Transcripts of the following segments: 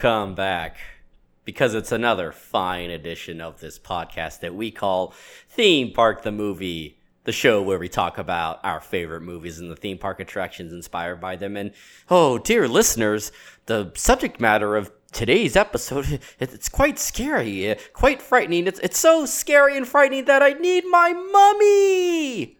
Welcome back. Because it's another fine edition of this podcast that we call Theme Park the Movie, the show where we talk about our favorite movies and the theme park attractions inspired by them. And oh, dear listeners, the subject matter of today's episode it's quite scary, quite frightening. It's it's so scary and frightening that I need my mummy.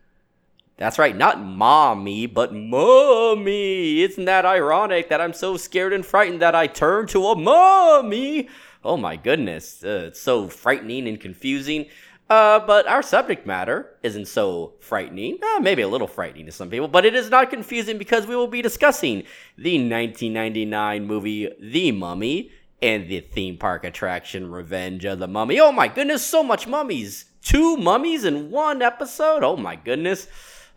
That's right, not mommy, but mummy. Isn't that ironic that I'm so scared and frightened that I turn to a mummy? Oh my goodness, uh, it's so frightening and confusing. Uh, but our subject matter isn't so frightening. Uh, maybe a little frightening to some people, but it is not confusing because we will be discussing the 1999 movie The Mummy and the theme park attraction Revenge of the Mummy. Oh my goodness, so much mummies! Two mummies in one episode? Oh my goodness.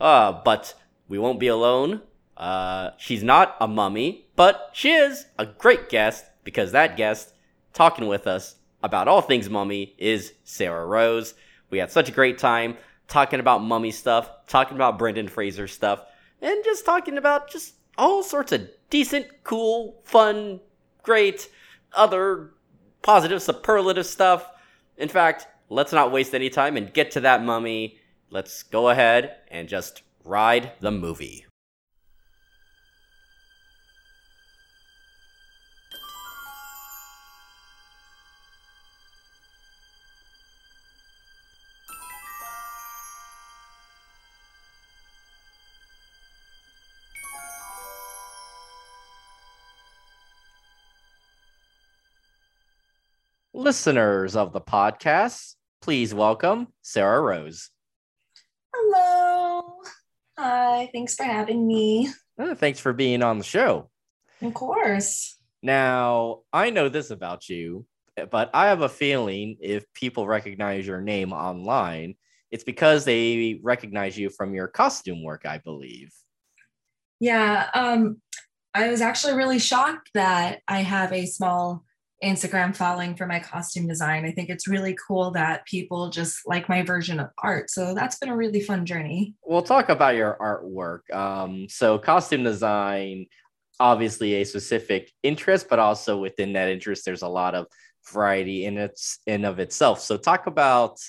Uh, but we won't be alone. Uh, she's not a mummy, but she is a great guest because that guest talking with us about all things mummy is Sarah Rose. We had such a great time talking about mummy stuff, talking about Brendan Fraser stuff, and just talking about just all sorts of decent, cool, fun, great, other positive, superlative stuff. In fact, let's not waste any time and get to that mummy let's go ahead and just ride the movie. Listeners of the podcast, please welcome Sarah Rose. Hello. Hi. Thanks for having me. Oh, thanks for being on the show. Of course. Now, I know this about you, but I have a feeling if people recognize your name online, it's because they recognize you from your costume work, I believe. Yeah. Um, I was actually really shocked that I have a small Instagram following for my costume design. I think it's really cool that people just like my version of art. So that's been a really fun journey. We'll talk about your artwork. Um, so, costume design, obviously a specific interest, but also within that interest, there's a lot of variety in its in of itself. So, talk about.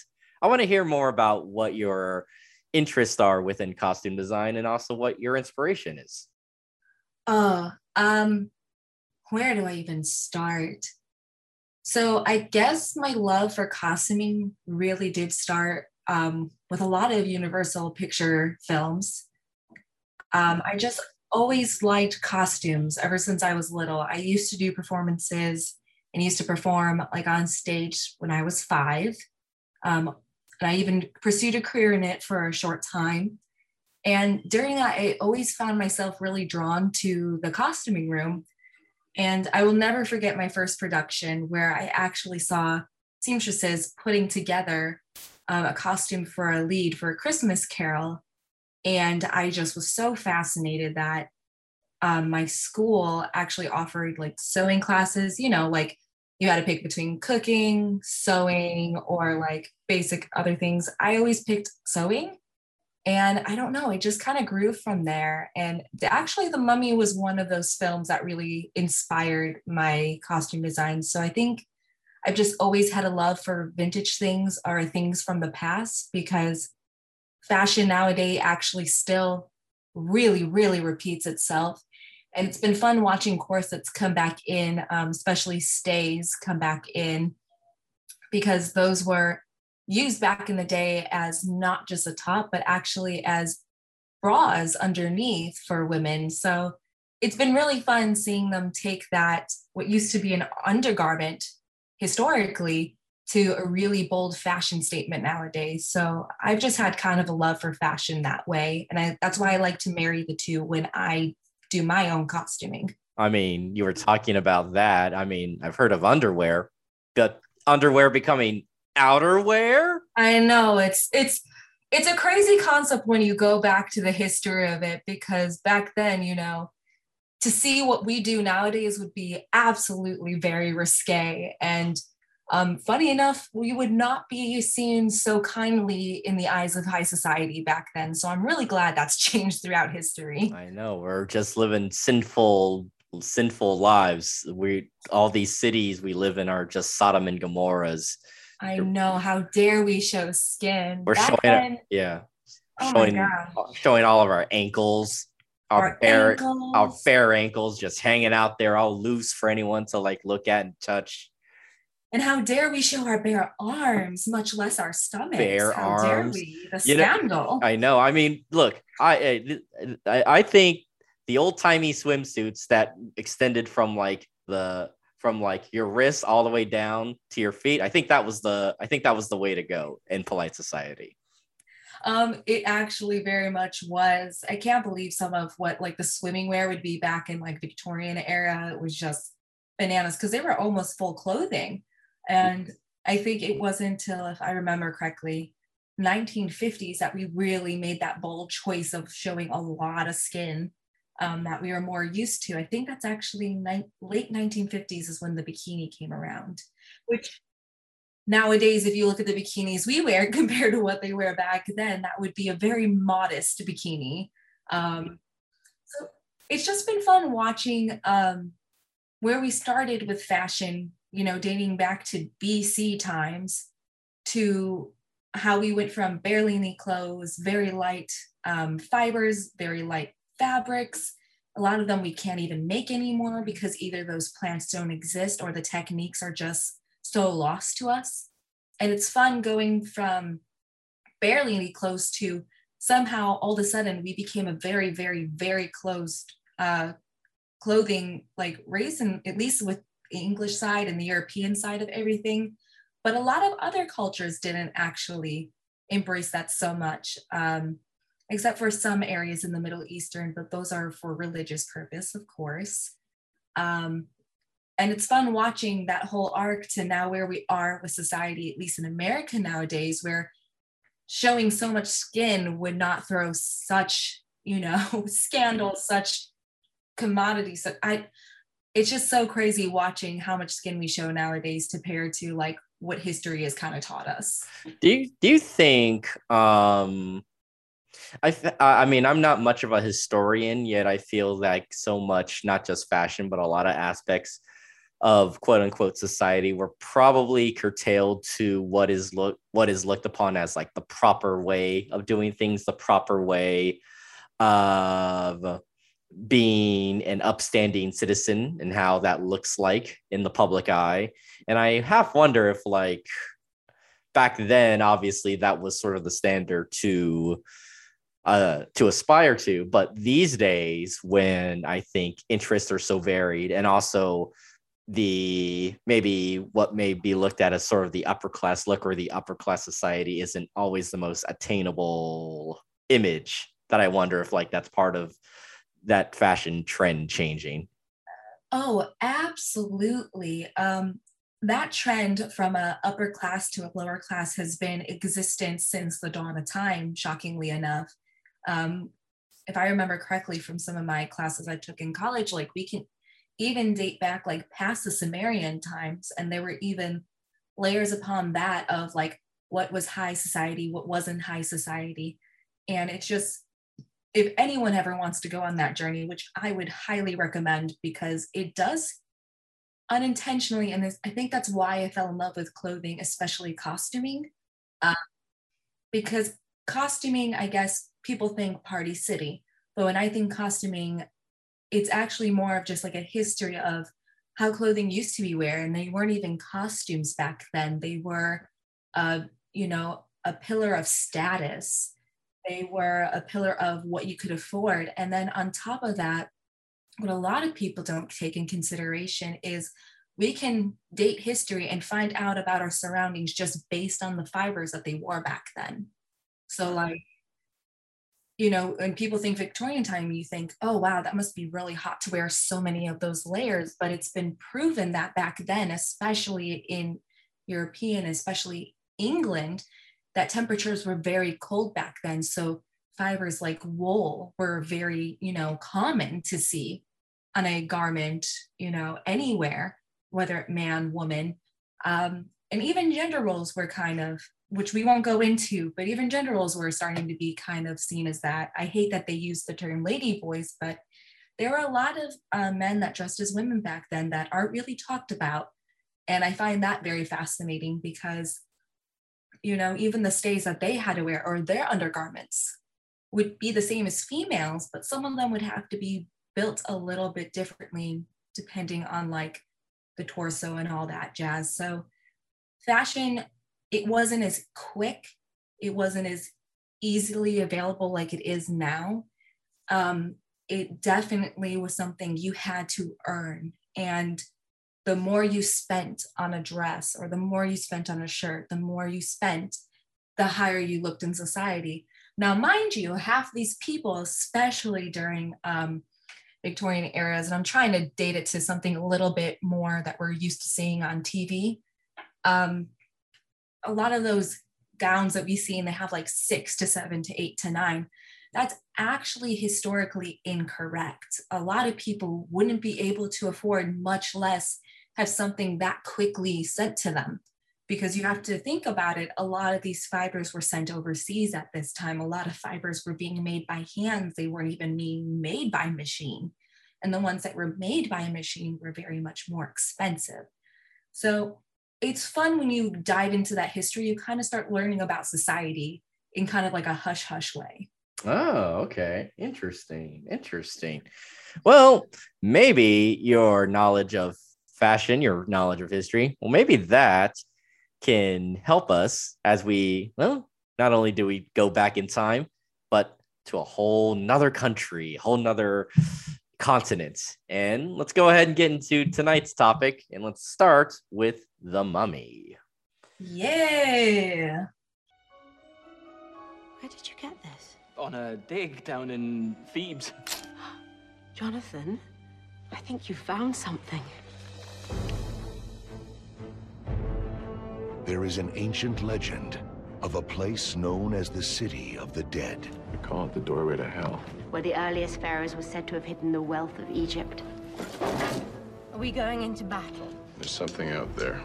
I want to hear more about what your interests are within costume design and also what your inspiration is. Oh, um, where do I even start? So I guess my love for costuming really did start um, with a lot of Universal Picture films. Um, I just always liked costumes ever since I was little. I used to do performances and used to perform like on stage when I was five. Um, and I even pursued a career in it for a short time. And during that, I always found myself really drawn to the costuming room and I will never forget my first production where I actually saw seamstresses putting together um, a costume for a lead for a Christmas carol. And I just was so fascinated that um, my school actually offered like sewing classes, you know, like you had to pick between cooking, sewing, or like basic other things. I always picked sewing and I don't know, it just kind of grew from there. And actually, The Mummy was one of those films that really inspired my costume design. So I think I've just always had a love for vintage things or things from the past because fashion nowadays actually still really, really repeats itself. And it's been fun watching corsets come back in, um, especially stays come back in, because those were used back in the day as not just a top, but actually as bras underneath for women. So it's been really fun seeing them take that, what used to be an undergarment historically, to a really bold fashion statement nowadays. So I've just had kind of a love for fashion that way. And I, that's why I like to marry the two when I do my own costuming. I mean, you were talking about that. I mean, I've heard of underwear, but underwear becoming outerwear. I know it's it's it's a crazy concept when you go back to the history of it because back then, you know, to see what we do nowadays would be absolutely very risque and um, funny enough, we would not be seen so kindly in the eyes of high society back then. So I'm really glad that's changed throughout history. I know we're just living sinful sinful lives. We all these cities we live in are just Sodom and Gomorrahs. I know. How dare we show skin? We're Back showing then- it, yeah, Oh showing showing all of our ankles, our, Our bare ankles. our bare ankles just hanging out there all loose for anyone to like look at and touch. And how dare we show our bare arms, much less our stomachs? Bare how arms. dare we? The You know, scandal. I know. I mean, look, I I, I think the old timey swimsuits that extended from like the from like your wrists all the way down to your feet. I think that was the I think that was the way to go in polite society. Um, it actually very much was. I can't believe some of what like the swimming wear would be back in like Victorian era. It was just bananas because they were almost full clothing. And I think it wasn't until, if I remember correctly, 1950s that we really made that bold choice of showing a lot of skin um, that we were more used to. I think that's actually ni- late 1950s is when the bikini came around, which nowadays, if you look at the bikinis we wear compared to what they wear back then, that would be a very modest bikini. Um, so it's just been fun watching um, where we started with fashion, you know, dating back to BC times to how we went from barely any clothes, very light um, fibers, very light fabrics. A lot of them we can't even make anymore because either those plants don't exist or the techniques are just so lost to us. And it's fun going from barely any close to somehow all of a sudden we became a very, very, very closed uh, clothing like race, and at least with the English side and the European side of everything. But a lot of other cultures didn't actually embrace that so much, um, except for some areas in the Middle Eastern, but those are for religious purpose, of course. Um, and it's fun watching that whole arc to now where we are with society, at least in America nowadays, where showing so much skin would not throw such, you know, scandal, such commodity. So I, it's just so crazy watching how much skin we show nowadays compared to like what history has kind of taught us. Do you do you think um I th- I mean I'm not much of a historian yet I feel like so much not just fashion but a lot of aspects of quote unquote society were probably curtailed to what is look what is looked upon as like the proper way of doing things the proper way of being an upstanding citizen and how that looks like in the public eye. And i half wonder if like back then obviously that was sort of the standard to uh to aspire to but these days when i think interests are so varied and also the maybe what may be looked at as sort of the upper class look or the upper class society isn't always the most attainable image that i wonder if like that's part of that fashion trend changing Oh, absolutely. Um, that trend from a upper class to a lower class has been existent since the dawn of time, shockingly enough. Um, if I remember correctly from some of my classes I took in college, like we can even date back like past the Sumerian times, and there were even layers upon that of like what was high society, what wasn't high society. And it's just if anyone ever wants to go on that journey, which I would highly recommend because it does unintentionally, and I think that's why I fell in love with clothing, especially costuming, uh, because costuming, I guess people think party city, but when I think costuming, it's actually more of just like a history of how clothing used to be wear, and they weren't even costumes back then. They were, uh, you know, a pillar of status they were a pillar of what you could afford. And then on top of that, what a lot of people don't take in consideration is we can date history and find out about our surroundings just based on the fibers that they wore back then. So, like, you know, when people think Victorian time, you think, oh, wow, that must be really hot to wear so many of those layers. But it's been proven that back then, especially in European, especially England, that temperatures were very cold back then. So fibers like wool were very, you know, common to see on a garment, you know, anywhere, whether man, woman. Um, and even gender roles were kind of, which we won't go into, but even gender roles were starting to be kind of seen as that. I hate that they use the term lady voice, but there were a lot of uh, men that dressed as women back then that aren't really talked about. And I find that very fascinating because, you know, even the stays that they had to wear or their undergarments would be the same as females, but some of them would have to be built a little bit differently depending on like the torso and all that jazz. So fashion, it wasn't as quick, it wasn't as easily available like it is now. Um, it definitely was something you had to earn. And the more you spent on a dress or the more you spent on a shirt, the more you spent, the higher you looked in society. Now, mind you, half these people, especially during um, Victorian eras, and I'm trying to date it to something a little bit more that we're used to seeing on TV. Um, a lot of those gowns that we see, and they have like six to seven to eight to nine, that's actually historically incorrect. A lot of people wouldn't be able to afford, much less have something that quickly sent to them. Because you have to think about it, a lot of these fibers were sent overseas at this time. A lot of fibers were being made by hands, they weren't even being made by machine. And the ones that were made by a machine were very much more expensive. So it's fun when you dive into that history, you kind of start learning about society in kind of like a hush hush way. Oh, okay. Interesting. Interesting. Well, maybe your knowledge of fashion, your knowledge of history, well, maybe that can help us as we, well, not only do we go back in time, but to a whole nother country, whole nother continent. And let's go ahead and get into tonight's topic. And let's start with the mummy. Yeah. Where did you get this? On a dig down in Thebes. Jonathan, I think you found something. There is an ancient legend of a place known as the City of the Dead. We call it the doorway to hell. Where the earliest pharaohs were said to have hidden the wealth of Egypt. Are we going into battle? There's something out there.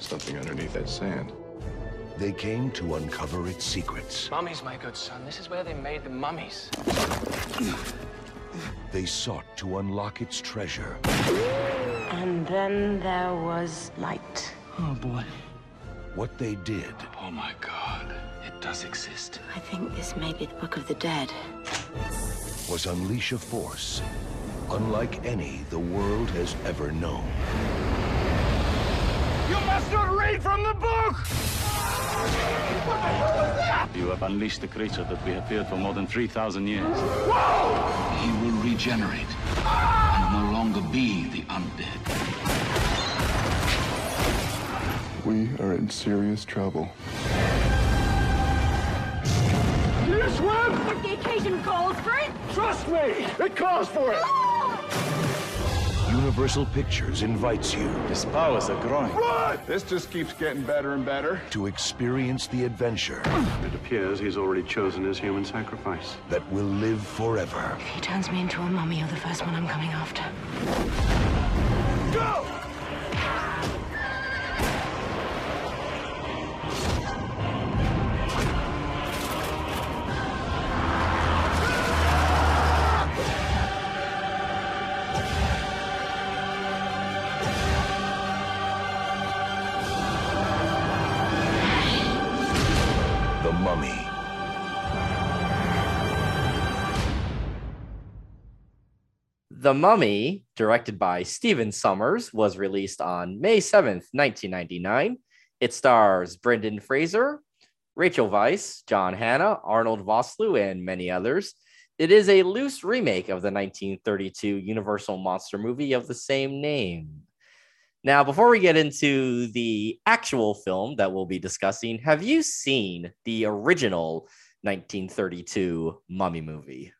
Something underneath that sand. They came to uncover its secrets. Mummies, my good son. This is where they made the mummies. They sought to unlock its treasure. And then there was light. Oh, boy. What they did Oh my god. It does exist. I think this may be the Book of the Dead. was unleash a force unlike any the world has ever known. You must not read from the book! You have unleashed the creature that we have feared for more than 3,000 years. Whoa! He will regenerate and no longer be the undead. We are in serious trouble. Can you swim? If the occasion calls for it! Trust me! It calls for it! Ah! Universal Pictures invites you His powers are growing. Run! This just keeps getting better and better. to experience the adventure It appears he's already chosen his human sacrifice. that will live forever. If he turns me into a mummy, you're the first one I'm coming after. Go! The Mummy, directed by Steven Sommers, was released on May 7th, 1999. It stars Brendan Fraser, Rachel Weisz, John Hannah, Arnold Vosloo, and many others. It is a loose remake of the 1932 Universal monster movie of the same name. Now, before we get into the actual film that we'll be discussing, have you seen the original 1932 Mummy movie?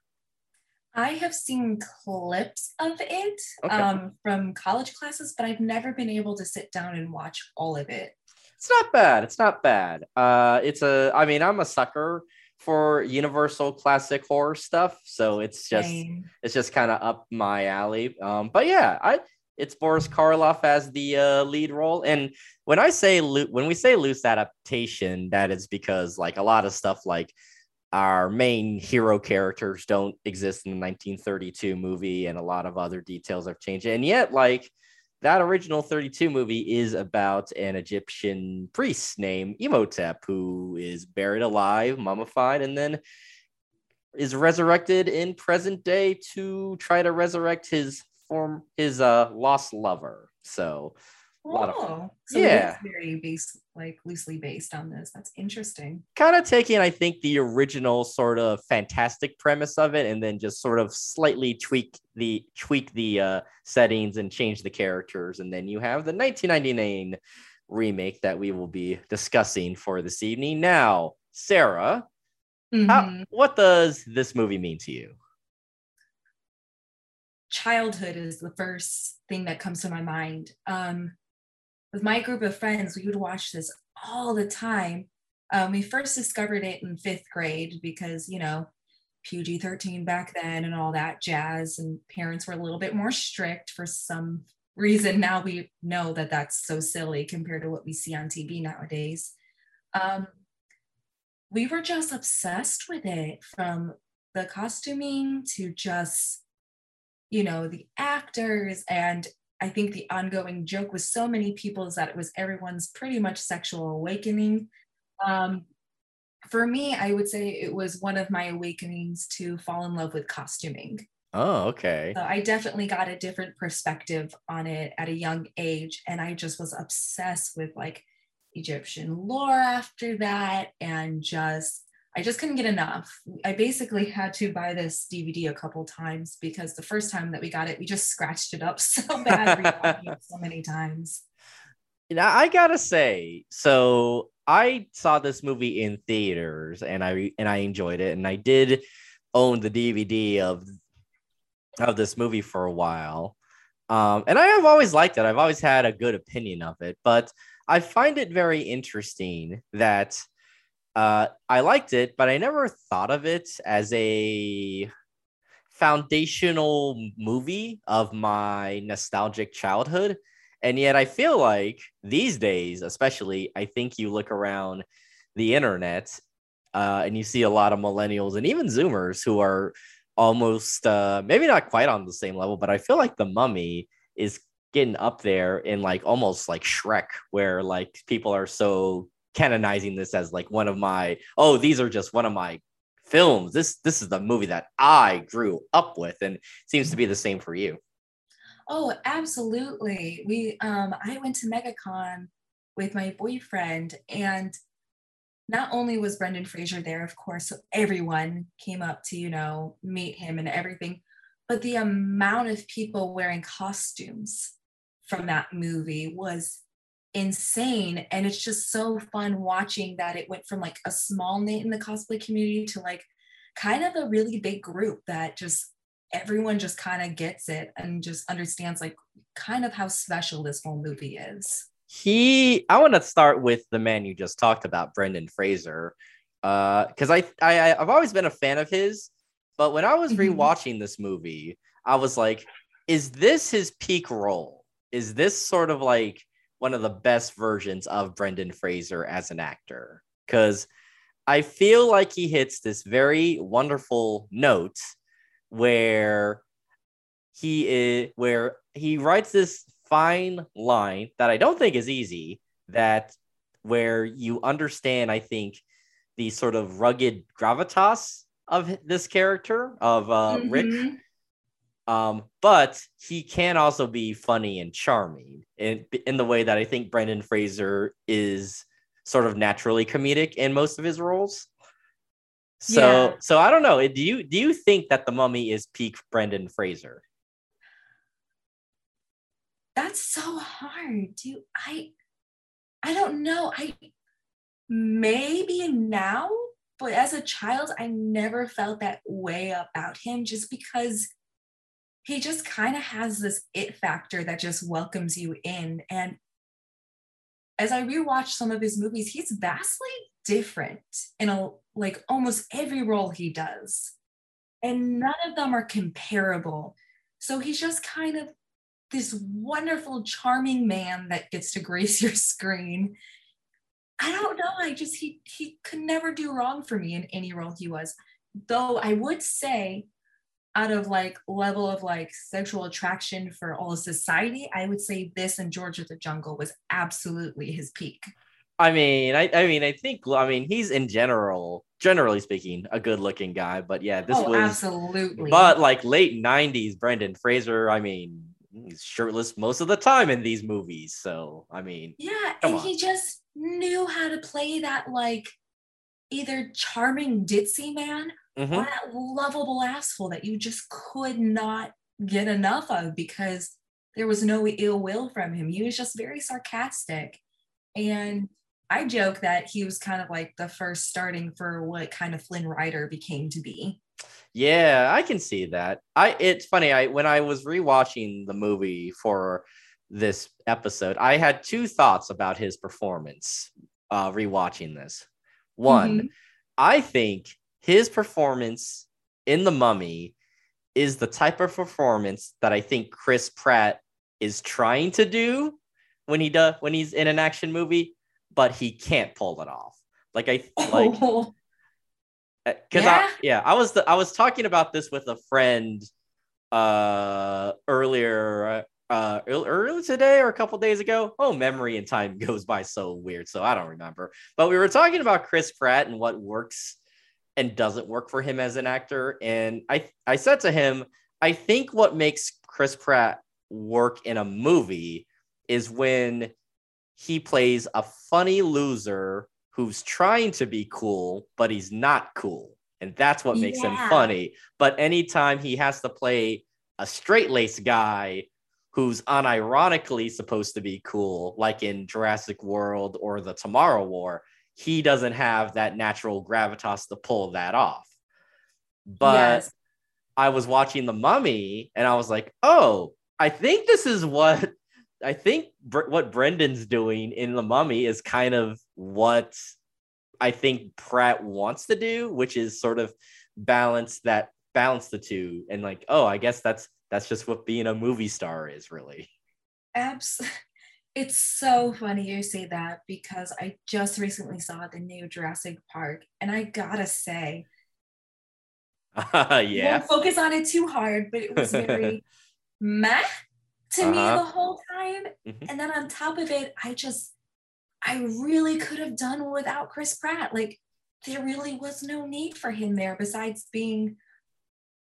I have seen clips of it Okay. um, from college classes, but I've never been able to sit down and watch all of it. It's not bad. It's not bad. Uh, it's a. I mean, I'm a sucker for Universal classic horror stuff, so it's just Same. it's just kind of up my alley. Um, but yeah, I it's Boris Karloff as the uh, lead role, and when I say loo- when we say loose adaptation, that is because like a lot of stuff like our main hero characters don't exist in the 1932 movie, and a lot of other details have changed. And yet, like that original 32 movie is about an Egyptian priest named Imhotep who is buried alive, mummified, and then is resurrected in present day to try to resurrect his form his uh lost lover. So a lot of Oh, so Yeah. very based, like loosely based on this. That's interesting. kind of taking, I think, the original sort of fantastic premise of it, and then just sort of slightly tweak the tweak the uh, settings and change the characters, and then you have the 1999 remake that we will be discussing for this evening. Now, Sarah, how, Mhm. what does this movie mean to you? Childhood is the first thing that comes to my mind. Um, with my group of friends, we would watch this all the time. Um, we first discovered it in fifth grade because, you know, PG 13 back then and all that jazz, and parents were a little bit more strict for some reason. Now we know that that's so silly compared to what we see on TV nowadays. Um, we were just obsessed with it from the costuming to just, you know, the actors and I think the ongoing joke with so many people is that it was everyone's pretty much sexual awakening. Um, for me, I would say it was one of my awakenings to fall in love with costuming. Oh, okay. So I definitely got a different perspective on it at a young age. And I just was obsessed with like Egyptian lore after that. And just, I just couldn't get enough. I basically had to buy this DVD a couple times because the first time that we got it, we just scratched it up so bad it so many times. You know, I gotta say, so I saw this movie in theaters and I and I enjoyed it, and I did own the DVD of of this movie for a while. Um, and I have always liked it. I've always had a good opinion of it, but I find it very interesting that uh, I liked it, but I never thought of it as a foundational movie of my nostalgic childhood. And yet I feel like these days, especially, I think you look around the internet uh, and you see a lot of millennials and even Zoomers who are almost uh, maybe not quite on the same level, but I feel like the mummy is getting up there in like almost like Shrek, where like people are so canonizing this as like one of my oh, these are just one of my films. This this is the movie that I grew up with, and seems to be the same for you. Oh, absolutely. We um I went to MegaCon with my boyfriend and not only was Brendan Fraser there, of course, so everyone came up to, you know, meet him and everything, but the amount of people wearing costumes from that movie was insane. And it's just so fun watching that it went from like a small knit in the cosplay community to like kind of a really big group that just everyone just kind of gets it and just understands like kind of how special this whole movie is. He, I want to start with the man you just talked about, Brendan Fraser, because I, I, I've always been a fan of his, but when I was Mhm. rewatching this movie, I was like, is this his peak role? Is this sort of like one of the best versions of Brendan Fraser as an actor? Because I feel like he hits this very wonderful note where he is where he writes this fine line that I don't think is easy that where you understand I think the sort of rugged gravitas of this character of uh, Rick Mhm. Um, but he can also be funny and charming in in the way that I think Brendan Fraser is sort of naturally comedic in most of his roles. So Yeah. so I don't know. Do you do you think that the mummy is peak Brendan Fraser? That's so hard. Do I I don't know. I maybe now, but as a child, I never felt that way about him just because he just kind of has this it factor that just welcomes you in. And as I rewatch some of his movies, he's vastly different in a like almost every role he does. And none of them are comparable. So he's just kind of this wonderful, charming man that gets to grace your screen. I don't know. I just he he could never do wrong for me in any role he was. Though I would say out of like level of like sexual attraction for all of society, I would say this and George of the Jungle was absolutely his peak. I mean, I, I mean, I think, I mean, he's in general, generally speaking, a good looking guy. But yeah, this oh, was absolutely. But like late '90s, Brendan Fraser. I mean, he's shirtless most of the time in these movies. So I mean, yeah, and on. he just knew how to play that like either charming ditzy man Mhm. that lovable asshole that you just could not get enough of because there was no ill will from him. He was just very sarcastic. And I joke that he was kind of like the first starting for what kind of Flynn Rider became to be. Yeah, I can see that. I it's funny. I when I was rewatching the movie for this episode, I had two thoughts about his performance. Uh, rewatching this, one, Mhm. I think his performance in The Mummy is the type of performance that I think Chris Pratt is trying to do when he does when he's in an action movie, but he can't pull it off. Like I like because Yeah? I yeah I was the, I was talking about this with a friend uh earlier uh ear- earlier today or a couple days ago oh memory and time goes by so weird so I don't remember but we were talking about Chris Pratt and what works and doesn't work for him as an actor and I I said to him I think what makes Chris Pratt work in a movie is when he plays a funny loser who's trying to be cool, but he's not cool. And that's what makes him funny. But anytime he has to play a straight laced guy who's unironically supposed to be cool, like in Jurassic World or the Tomorrow War, he doesn't have that natural gravitas to pull that off. But yes. I was watching The Mummy and I was like, oh, I think this is what I think Br- what Brendan's doing in The Mummy is kind of what I think Pratt wants to do, which is sort of balance that balance the two and like, oh, I guess that's that's just what being a movie star is really. Abs- it's so funny you say that because I just recently saw the new Jurassic Park, and I gotta say, yeah. won't focus on it too hard, but it was very meh to me Uh-huh. the whole time. Mhm. And then on top of it, I just, I really could have done without Chris Pratt. Like, there really was no need for him there besides being,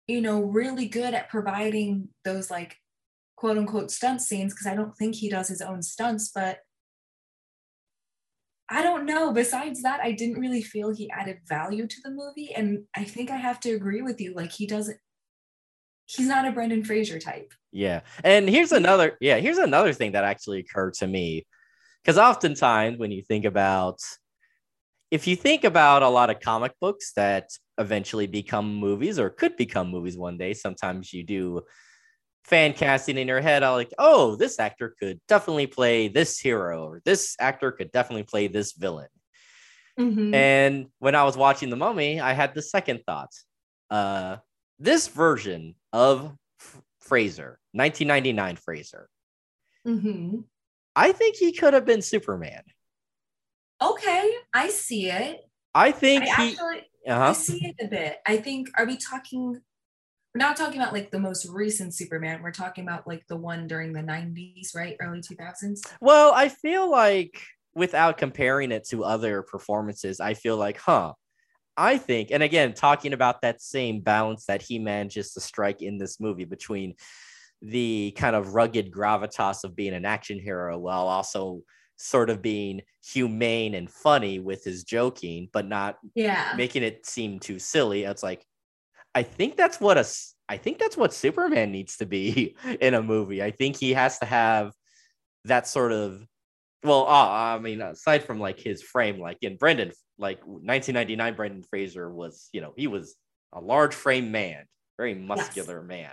you know, really good at providing those like quote unquote stunt scenes because I don't think he does his own stunts, but I don't know. Besides that, I didn't really feel he added value to the movie. And I think I have to agree with you. Like, he doesn't, he's not a Brendan Fraser type. Yeah. And here's another, yeah, here's another thing that actually occurred to me. Because oftentimes when you think about, if you think about a lot of comic books that eventually become movies or could become movies one day, sometimes you do fan casting in your head. I like, oh, this actor could definitely play this hero, or this actor could definitely play this villain. Mhm. And when I was watching The Mummy, I had the second thought. Uh, this version of F- Fraser, 1999 Fraser, Mhm. I think he could have been Superman. Okay, I see it. I think I he. actually Uh-huh. see it a bit. I think are we talking we're not talking about like the most recent Superman. We're talking about like the one during the 90s, right? Early 2000s. Well, I feel like without comparing it to other performances, I feel like, huh, I think, and again, talking about that same balance that he manages to strike in this movie between the kind of rugged gravitas of being an action hero while also sort of being humane and funny with his joking, but not Yeah. making it seem too silly. It's like, I think that's what a, I think that's what Superman needs to be in a movie. I think he has to have that sort of, well, uh, I mean, aside from like his frame, like in Brendan, like 1999, Brendan Fraser was, you know, he was a large frame man, very muscular man.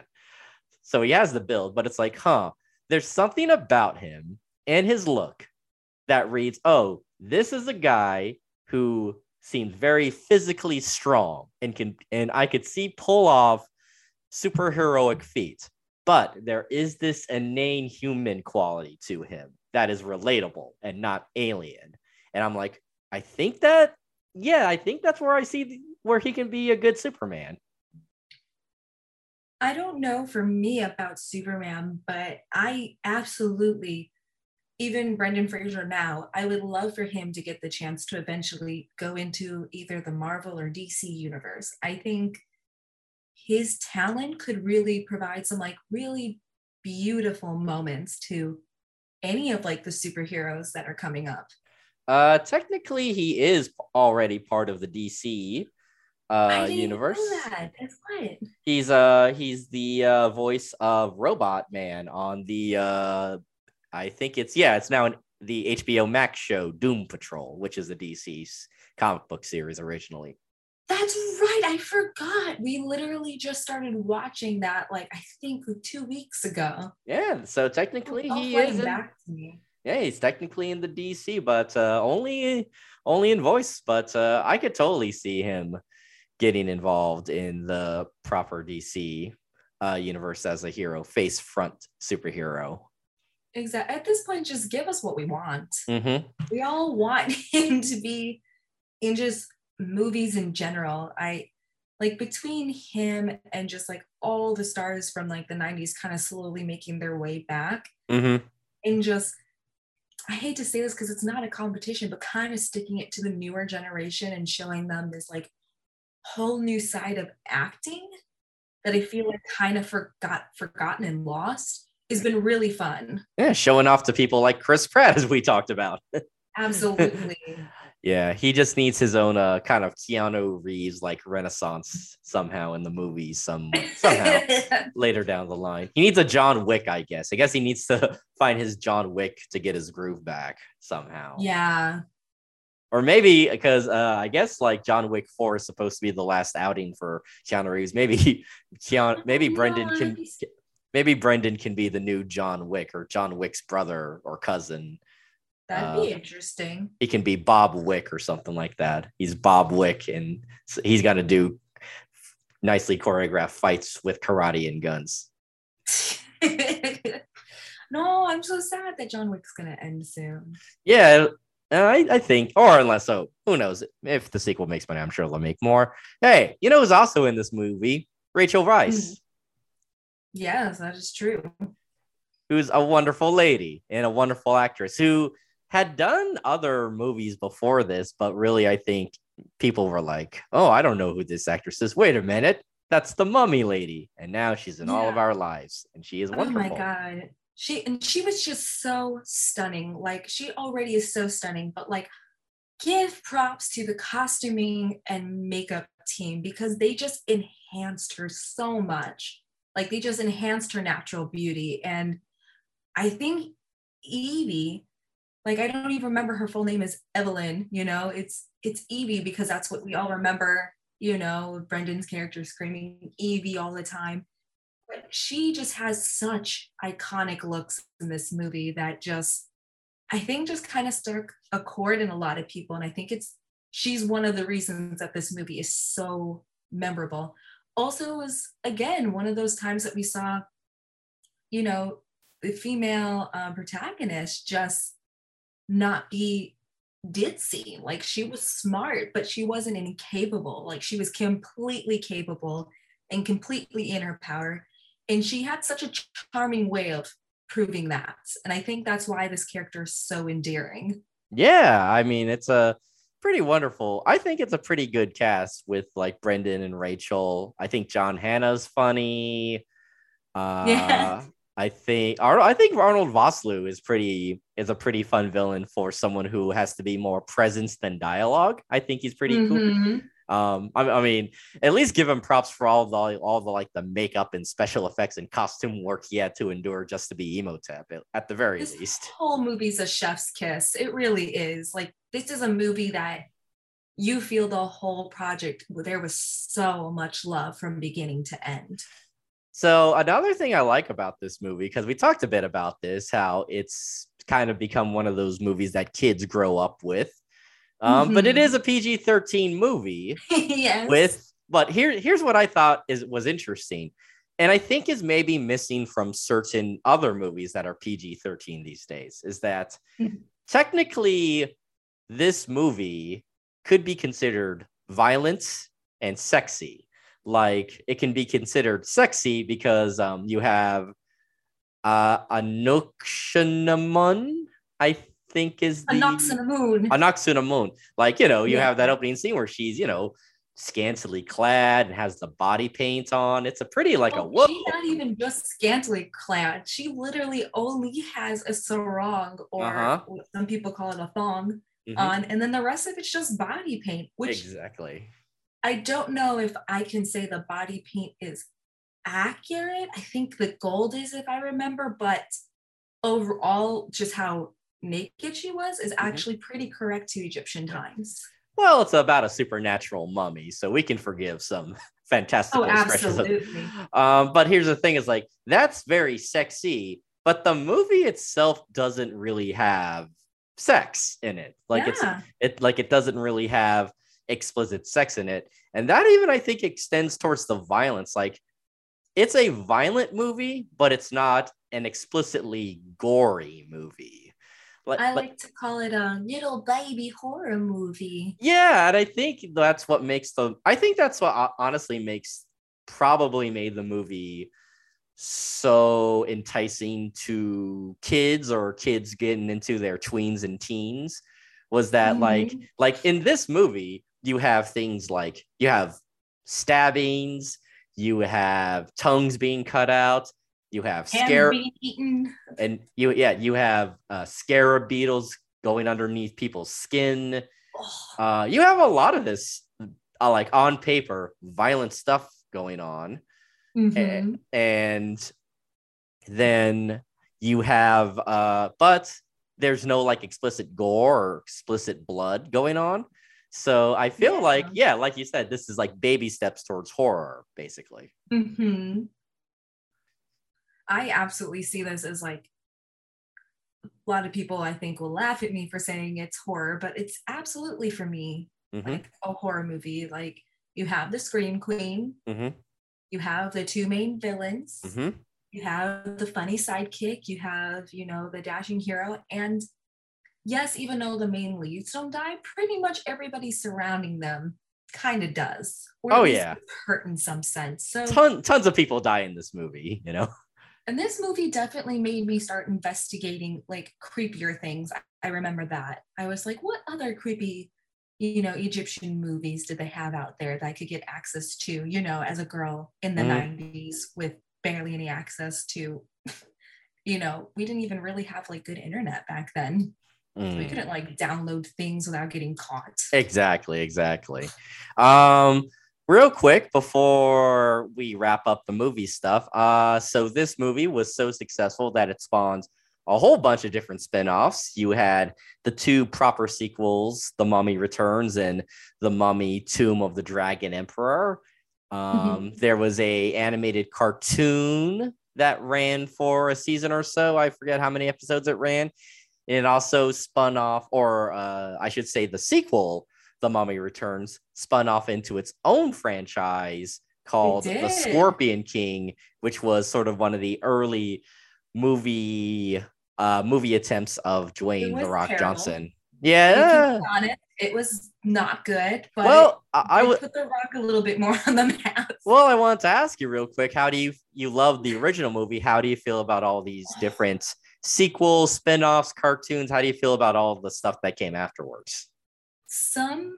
So he has the build, but it's like, huh, there's something about him and his look that reads, oh, this is a guy who seems very physically strong and can and I could see pull off superheroic feats. But there is this inane human quality to him that is relatable and not alien. And I'm like, I think that yeah, I think that's where I see where he can be a good Superman. I don't know for me about Superman, but I absolutely, even Brendan Fraser now, I would love for him to get the chance to eventually go into either the Marvel or DC universe. I think his talent could really provide some like really beautiful moments to any of like the superheroes that are coming up. Uh, technically, he is already part of the DC uh universe. That. That's what. He's uh he's the uh, voice of Robot Man on the uh I think it's yeah it's now in the HBO Max show Doom Patrol, which is a DC's comic book series originally. That's right. I forgot. We literally just started watching that like I think two weeks ago. Yeah, so technically he is in, back to me. Yeah, he's technically in the DC, but uh, only only in voice. But uh, I could totally see him getting involved in the proper DC uh, universe as a hero, face front superhero. Exactly. At this point, just give us what we want. Mm-hmm. We all want him to be in just movies in general. I like between him and just like all the stars from like the 90s kind of slowly making their way back mm-hmm. and just I hate to say this because it's not a competition, but kind of sticking it to the newer generation and showing them this like whole new side of acting that I feel like kind of forgot forgotten and lost has been really fun. Yeah, showing off to people like Chris Pratt as we talked about. Absolutely. yeah, he just needs his own uh kind of Keanu Reeves like renaissance somehow in the movies some somehow later down the line. He needs a John Wick, I guess. I guess he needs to find his John Wick to get his groove back somehow. Yeah or maybe because uh, I guess like John Wick Four is supposed to be the last outing for Keanu Reeves. Maybe Keanu, maybe Brendan can, maybe Brendan can be the new John Wick or John Wick's brother or cousin. That'd uh, be interesting. He can be Bob Wick or something like that. He's Bob Wick, and he's got to do nicely choreographed fights with karate and guns. no, I'm so sad that John Wick's gonna end soon. Yeah, I, I think, or unless so, who knows? If the sequel makes money, I'm sure they'll make more. Hey, you know who's also in this movie? Rachel Weisz. Yes, that is true. Who's a wonderful lady and a wonderful actress who had done other movies before this, but really, I think people were like, "Oh, I don't know who this actress is." Wait a minute, that's the Mummy lady, and now she's in yeah. all of our lives, and she is wonderful. Oh my god, she and she was just so stunning like she already is so stunning but like give props to the costuming and makeup team because they just enhanced her so much like they just enhanced her natural beauty and i think evie like i don't even remember her full name is evelyn you know it's it's evie because that's what we all remember you know brendan's character screaming evie all the time but she just has such iconic looks in this movie that just I think just kind of struck a chord in a lot of people. And I think it's she's one of the reasons that this movie is so memorable. Also, was again one of those times that we saw, you know, the female um, protagonist just not be ditzy. Like she was smart, but she wasn't incapable. Like she was completely capable and completely in her power and she had such a charming way of proving that and i think that's why this character is so endearing yeah i mean it's a pretty wonderful i think it's a pretty good cast with like brendan and rachel i think john hannah's funny uh yeah. I think Arnold, I think Arnold Vosloo is pretty is a pretty fun villain for someone who has to be more presence than dialogue. I think he's pretty mm-hmm. cool. Um, I, I, mean, at least give him props for all the all the like the makeup and special effects and costume work he had to endure just to be Imhotep at, at the very least. this least. Whole movie's a chef's kiss. It really is. Like this is a movie that you feel the whole project. There was so much love from beginning to end. So another thing I like about this movie, because we talked a bit about this, how it's kind of become one of those movies that kids grow up with. Um, mm-hmm. But it mm-hmm. a PG thirteen movie. yes. With but here here's what I thought is was interesting, and I think is maybe missing from certain other movies that are PG thirteen these days is that mm-hmm. technically this movie could be considered violent and sexy. Like it can be considered sexy because um, you have uh, Anck-su-namun, I think is the Anck-su-namun. Moon. Like you know, you Yeah. have that opening scene where she's you know scantily clad and has the body paint on. It's a pretty like a Oh, whoa. She's not even just scantily clad. She literally only has a sarong, or Uh-huh. some people call it a thong, Mhm. on, and then the rest of it's just body paint. Which Exactly. I don't know if I can say the body paint is accurate. I think the gold is, if I remember, but overall, just how naked she was is Mm-hmm. actually pretty correct to Egyptian times. Well, it's about a supernatural mummy, so we can forgive some fantastical Oh, expressions. of- absolutely. Um, but here's the thing: is like that's very sexy, but the movie itself doesn't really have sex in it. Like Yeah. it's it like it doesn't really have explicit sex in it, and that even I think extends towards the violence. Like it's a violent movie, but it's not an explicitly gory movie. Like, I like- like to call it a little baby horror movie. yeah, and I think that's what makes the. I think that's what honestly makes probably made the movie so enticing to kids or kids getting into their tweens and teens was that like Mhm. like in this movie you have things like you have stabbings you have tongues being cut out you have scare and you yeah you have uh, scarab beetles going underneath people's skin. Uh, you have a lot of this uh, like on paper violent stuff going on. Mhm. and then you have uh but there's no like explicit gore or explicit blood going on. So i feel like yeah. like you said this is like baby steps towards horror basically. Hmm I absolutely see this as like a lot of people I think will laugh at me for saying it's horror, but it's absolutely for me Mhm, like a horror movie. Like you have the Scream Queen, mhm, you have the two main villains, mhm. you have the funny sidekick, you have, you know, the dashing hero. And yes, even though the main leads don't die, pretty much everybody surrounding them kind of does. Or Oh, yeah. hurt in some sense. So Ton, tons of people die in this movie you know and this movie definitely made me start investigating like creepier things. I, remember that. I was like, what other creepy, you know, Egyptian movies did they have out there that I could get access to, you know, as a girl in the Mhm. 90s with barely any access to, you know, we didn't even really have like good internet back then. We Mm. couldn't like download things without getting caught. Exactly, exactly. Um, real quick before we wrap up the movie stuff. Uh, so this movie was so successful that it spawned a whole bunch of different spin-offs. You had the two proper sequels, The Mummy Returns and The Mummy Tomb of the Dragon Emperor. Um, there was a animated cartoon that ran for a season or so. I forget how many episodes it ran. It also spun off, or uh, I should say, the sequel, The Mummy Returns, spun off into its own franchise called The. Scorpion King, which was sort of one of the early movie uh, movie attempts of Dwayne the Rock terrible. Johnson. Yeah. honest, it was not good, but Well, I, it I would. put the rock a little bit more on the map. Well, I wanted to ask you real quick. How do you you love the original movie? How do you feel about all these different sequels, spin-offs, cartoons? How do you feel about all the stuff that came afterwards? Some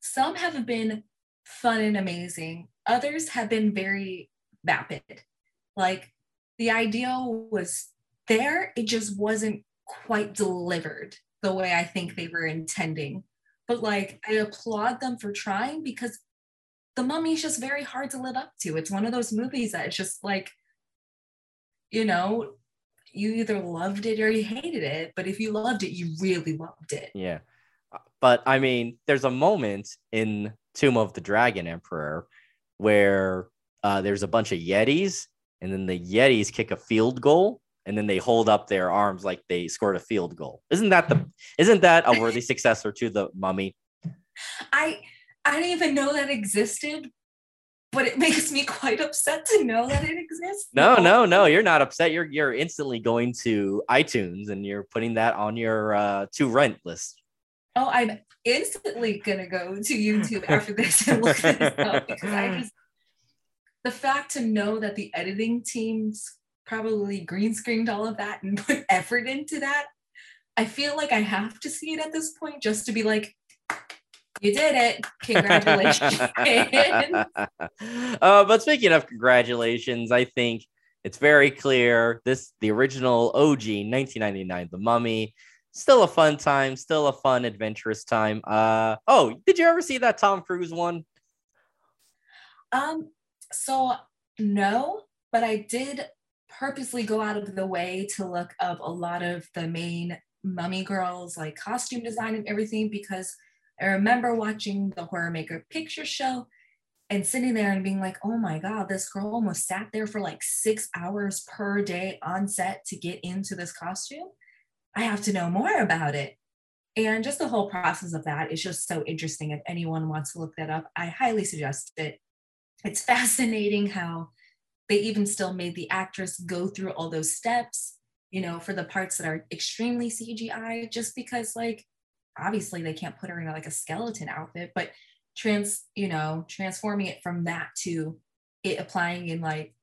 some have been fun and amazing. Others have been very vapid. Like the ideal was there it just wasn't quite delivered the way i think they were intending. But like i applaud them for trying because the mummy is just very hard to live up to. It's one of those movies that it's just like you know you either loved it or you hated it. But if you loved it you really loved it. Yeah. But I mean, there's a moment in Tomb of the Dragon Emperor where uh, there's a bunch of Yetis, and then the Yetis kick a field goal, and then they hold up their arms like they scored a field goal. Isn't that the isn't that a worthy successor to the mummy? I I didn't even know that existed, but it makes me quite upset to know that it exists. No, no, no. You're not upset. You're you're instantly going to iTunes and you're putting that on your uh, to rent list. Oh, I'm instantly gonna go to YouTube after this and look this up because I just the fact to know that the editing teams probably green screened all of that and put effort into that. I feel like I have to see it at this point just to be like, you did it. Congratulations. uh, but speaking of congratulations, I think it's very clear this the original OG 1999 The Mummy still a fun time, still a fun adventurous time. Uh oh, did you ever see that Tom Cruise one? Um so no, but I did purposely go out of the way to look up a lot of the main mummy girls like costume design and everything because I remember watching the horror maker picture show and sitting there and being like, oh my God, this girl almost sat there for like six hours per day on set to get into this costume. I have to know more about it. And just the whole process of that is just so interesting. If anyone wants to look that up, I highly suggest it. It's fascinating how they even still made the actress go through all those steps, you know, for the parts that are extremely CGI, just because, like, obviously they can't put her in like a skeleton outfit, but trans, you know, transforming it from that to it applying in like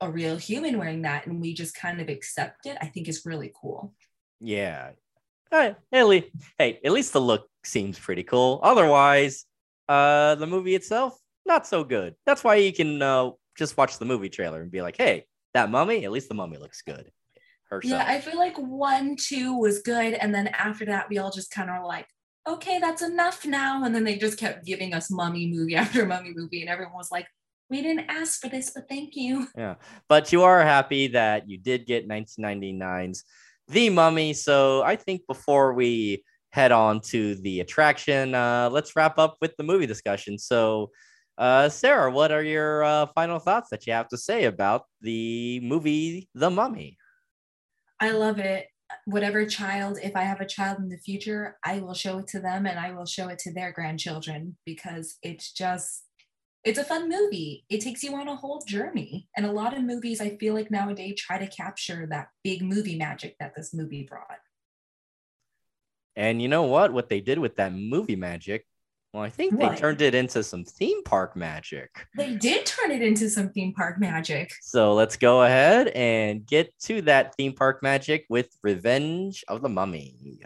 a real human wearing that and we just kind of accept it, I think is really cool. Yeah. All right. At least, hey, at least the look seems pretty cool. Otherwise, uh, the movie itself, not so good. That's why you can uh, just watch the movie trailer and be like, hey, that mummy, at least the mummy looks good. Herself. Yeah, I feel like one, two was good. And then after that, we all just kind of like, okay, that's enough now. And then they just kept giving us mummy movie after mummy movie. And everyone was like, we didn't ask for this, but thank you. Yeah. But you are happy that you did get 1999's The Mummy. So I think before we head on to the attraction, uh, let's wrap up with the movie discussion. So, uh, Sarah, what are your uh, final thoughts that you have to say about the movie The Mummy? I love it. Whatever child, if I have a child in the future, I will show it to them and I will show it to their grandchildren because it's just, it's a fun movie. It takes you on a whole journey. And a lot of movies, I feel like nowadays try to capture that big movie magic that this movie brought. And you know what? What they did with that movie magic well, I think what? they turned it into some theme park magic. They did turn it into some theme park magic. So let's go ahead and get to that theme park magic with Revenge of the Mummy.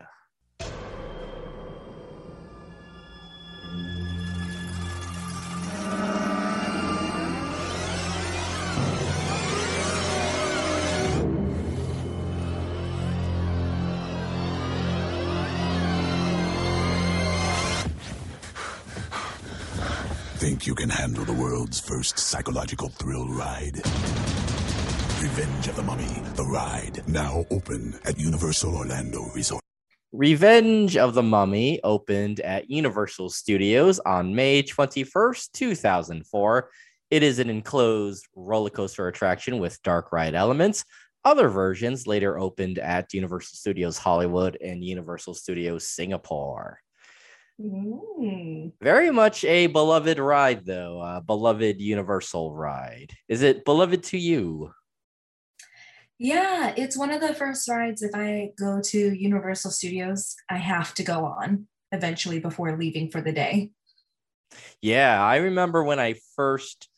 Handle the world's first psychological thrill ride? Revenge of the Mummy, the ride, now open at Universal Orlando Resort. Revenge of the Mummy opened at Universal Studios on May 21st, 2004. It is an enclosed roller coaster attraction with dark ride elements. Other versions later opened at Universal Studios Hollywood and Universal Studios Singapore. Mm. Very much a beloved ride, though. A beloved Universal ride. Is it beloved to you? Yeah, it's one of the first rides. If I go to Universal Studios, I have to go on eventually before leaving for the day. Yeah, I remember when I first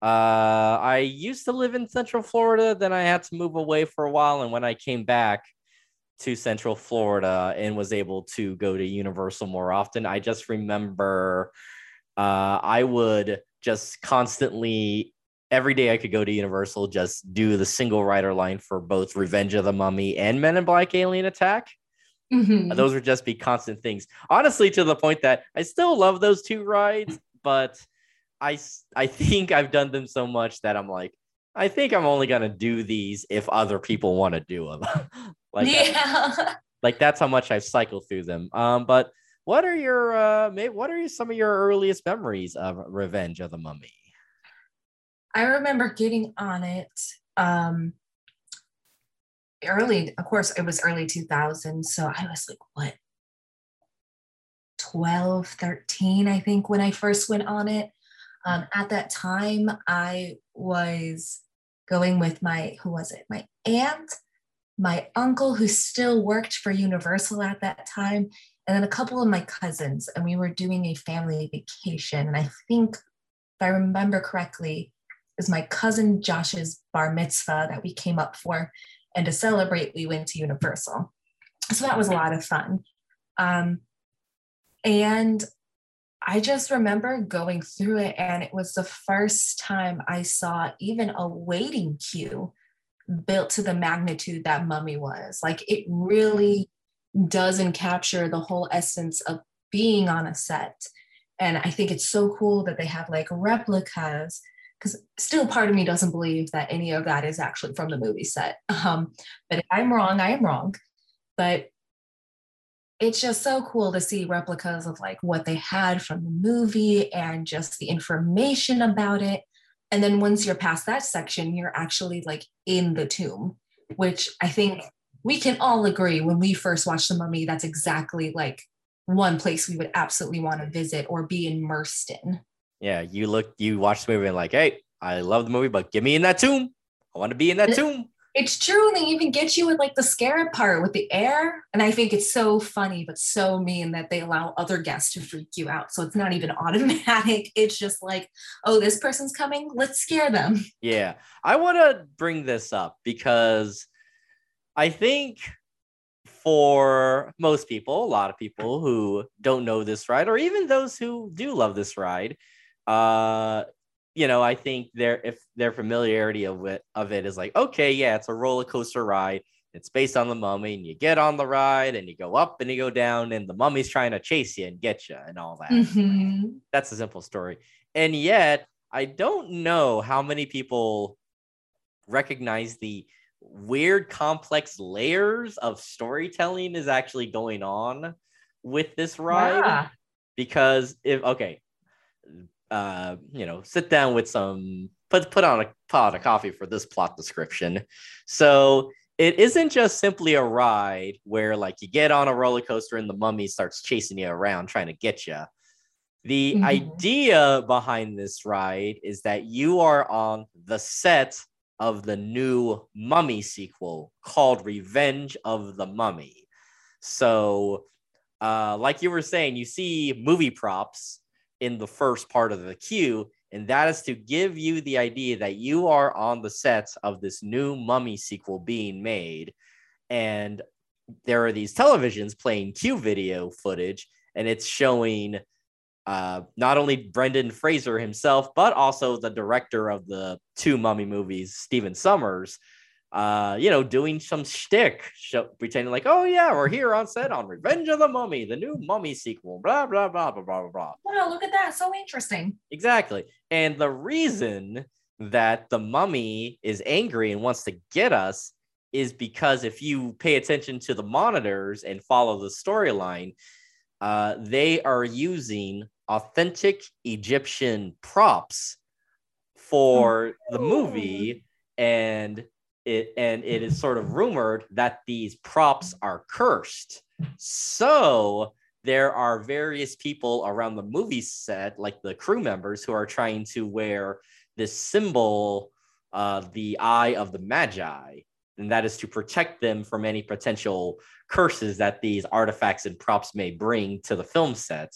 uh I used to live in Central Florida, then I had to move away for a while and when I came back, to Central Florida and was able to go to Universal more often. I just remember uh, I would just constantly every day I could go to Universal, just do the single rider line for both Revenge of the Mummy and Men in Black Alien Attack. Mm-hmm. Those would just be constant things. Honestly, to the point that I still love those two rides, but I I think I've done them so much that I'm like, I think I'm only gonna do these if other people want to do them. like, yeah. like that's how much I've cycled through them. Um, but what are your uh, what are some of your earliest memories of Revenge of the Mummy? I remember getting on it um early, of course, it was early 2000. So I was like, what, 12, 13, I think, when I first went on it. Um, at that time, I was going with my, who was it? My aunt, my uncle, who still worked for Universal at that time, and then a couple of my cousins, and we were doing a family vacation. And I think, if I remember correctly, it was my cousin Josh's bar mitzvah that we came up for. And to celebrate, we went to Universal. So that was a lot of fun. Um, and I just remember going through it, and it was the first time I saw even a waiting queue built to the magnitude that Mummy was. Like it really doesn't capture the whole essence of being on a set. And I think it's so cool that they have like replicas because still part of me doesn't believe that any of that is actually from the movie set. Um, but if I'm wrong, I am wrong. But it's just so cool to see replicas of like what they had from the movie and just the information about it. And then once you're past that section, you're actually like in the tomb, which I think we can all agree when we first watched The Mummy, that's exactly like one place we would absolutely want to visit or be immersed in. Yeah, you look, you watch the movie and like, hey, I love the movie, but get me in that tomb. I want to be in that tomb. It's true. And they even get you with like the scarab part with the air. And I think it's so funny, but so mean that they allow other guests to freak you out. So it's not even automatic. It's just like, oh, this person's coming. Let's scare them. Yeah. I want to bring this up because I think for most people, a lot of people who don't know this ride, or even those who do love this ride, uh, you know, I think their if their familiarity of it of it is like, okay, yeah, it's a roller coaster ride. It's based on the mummy, and you get on the ride and you go up and you go down, and the mummy's trying to chase you and get you and all that. Mm-hmm. That's a simple story. And yet, I don't know how many people recognize the weird, complex layers of storytelling is actually going on with this ride. Yeah. Because if okay, uh, you know, sit down with some put put on a pot of coffee for this plot description. So it isn't just simply a ride where like you get on a roller coaster and the mummy starts chasing you around trying to get you. The Mhm. idea behind this ride is that you are on the set of the new Mummy sequel called Revenge of the Mummy. So, uh, like you were saying, you see movie props in the first part of the queue, and that is to give you the idea that you are on the sets of this new Mummy sequel being made. And there are these televisions playing queue video footage, and it's showing uh, not only Brendan Fraser himself, but also the director of the two Mummy movies, Stephen Sommers, uh, you know, doing some shtick, show, pretending like, oh yeah, we're here on set on Revenge of the Mummy, the new Mummy sequel, blah blah blah blah blah blah blah. Wow, look at that. So interesting. Exactly. And the reason that the mummy is angry and wants to get us is because if you pay attention to the monitors and follow the storyline, uh, they are using authentic Egyptian props for the movie, and it and it is sort of rumored that these props are cursed. So there are various people around the movie set, like the crew members, who are trying to wear this symbol, uh, the Eye of the Magi, and that is to protect them from any potential curses that these artifacts and props may bring to the film set.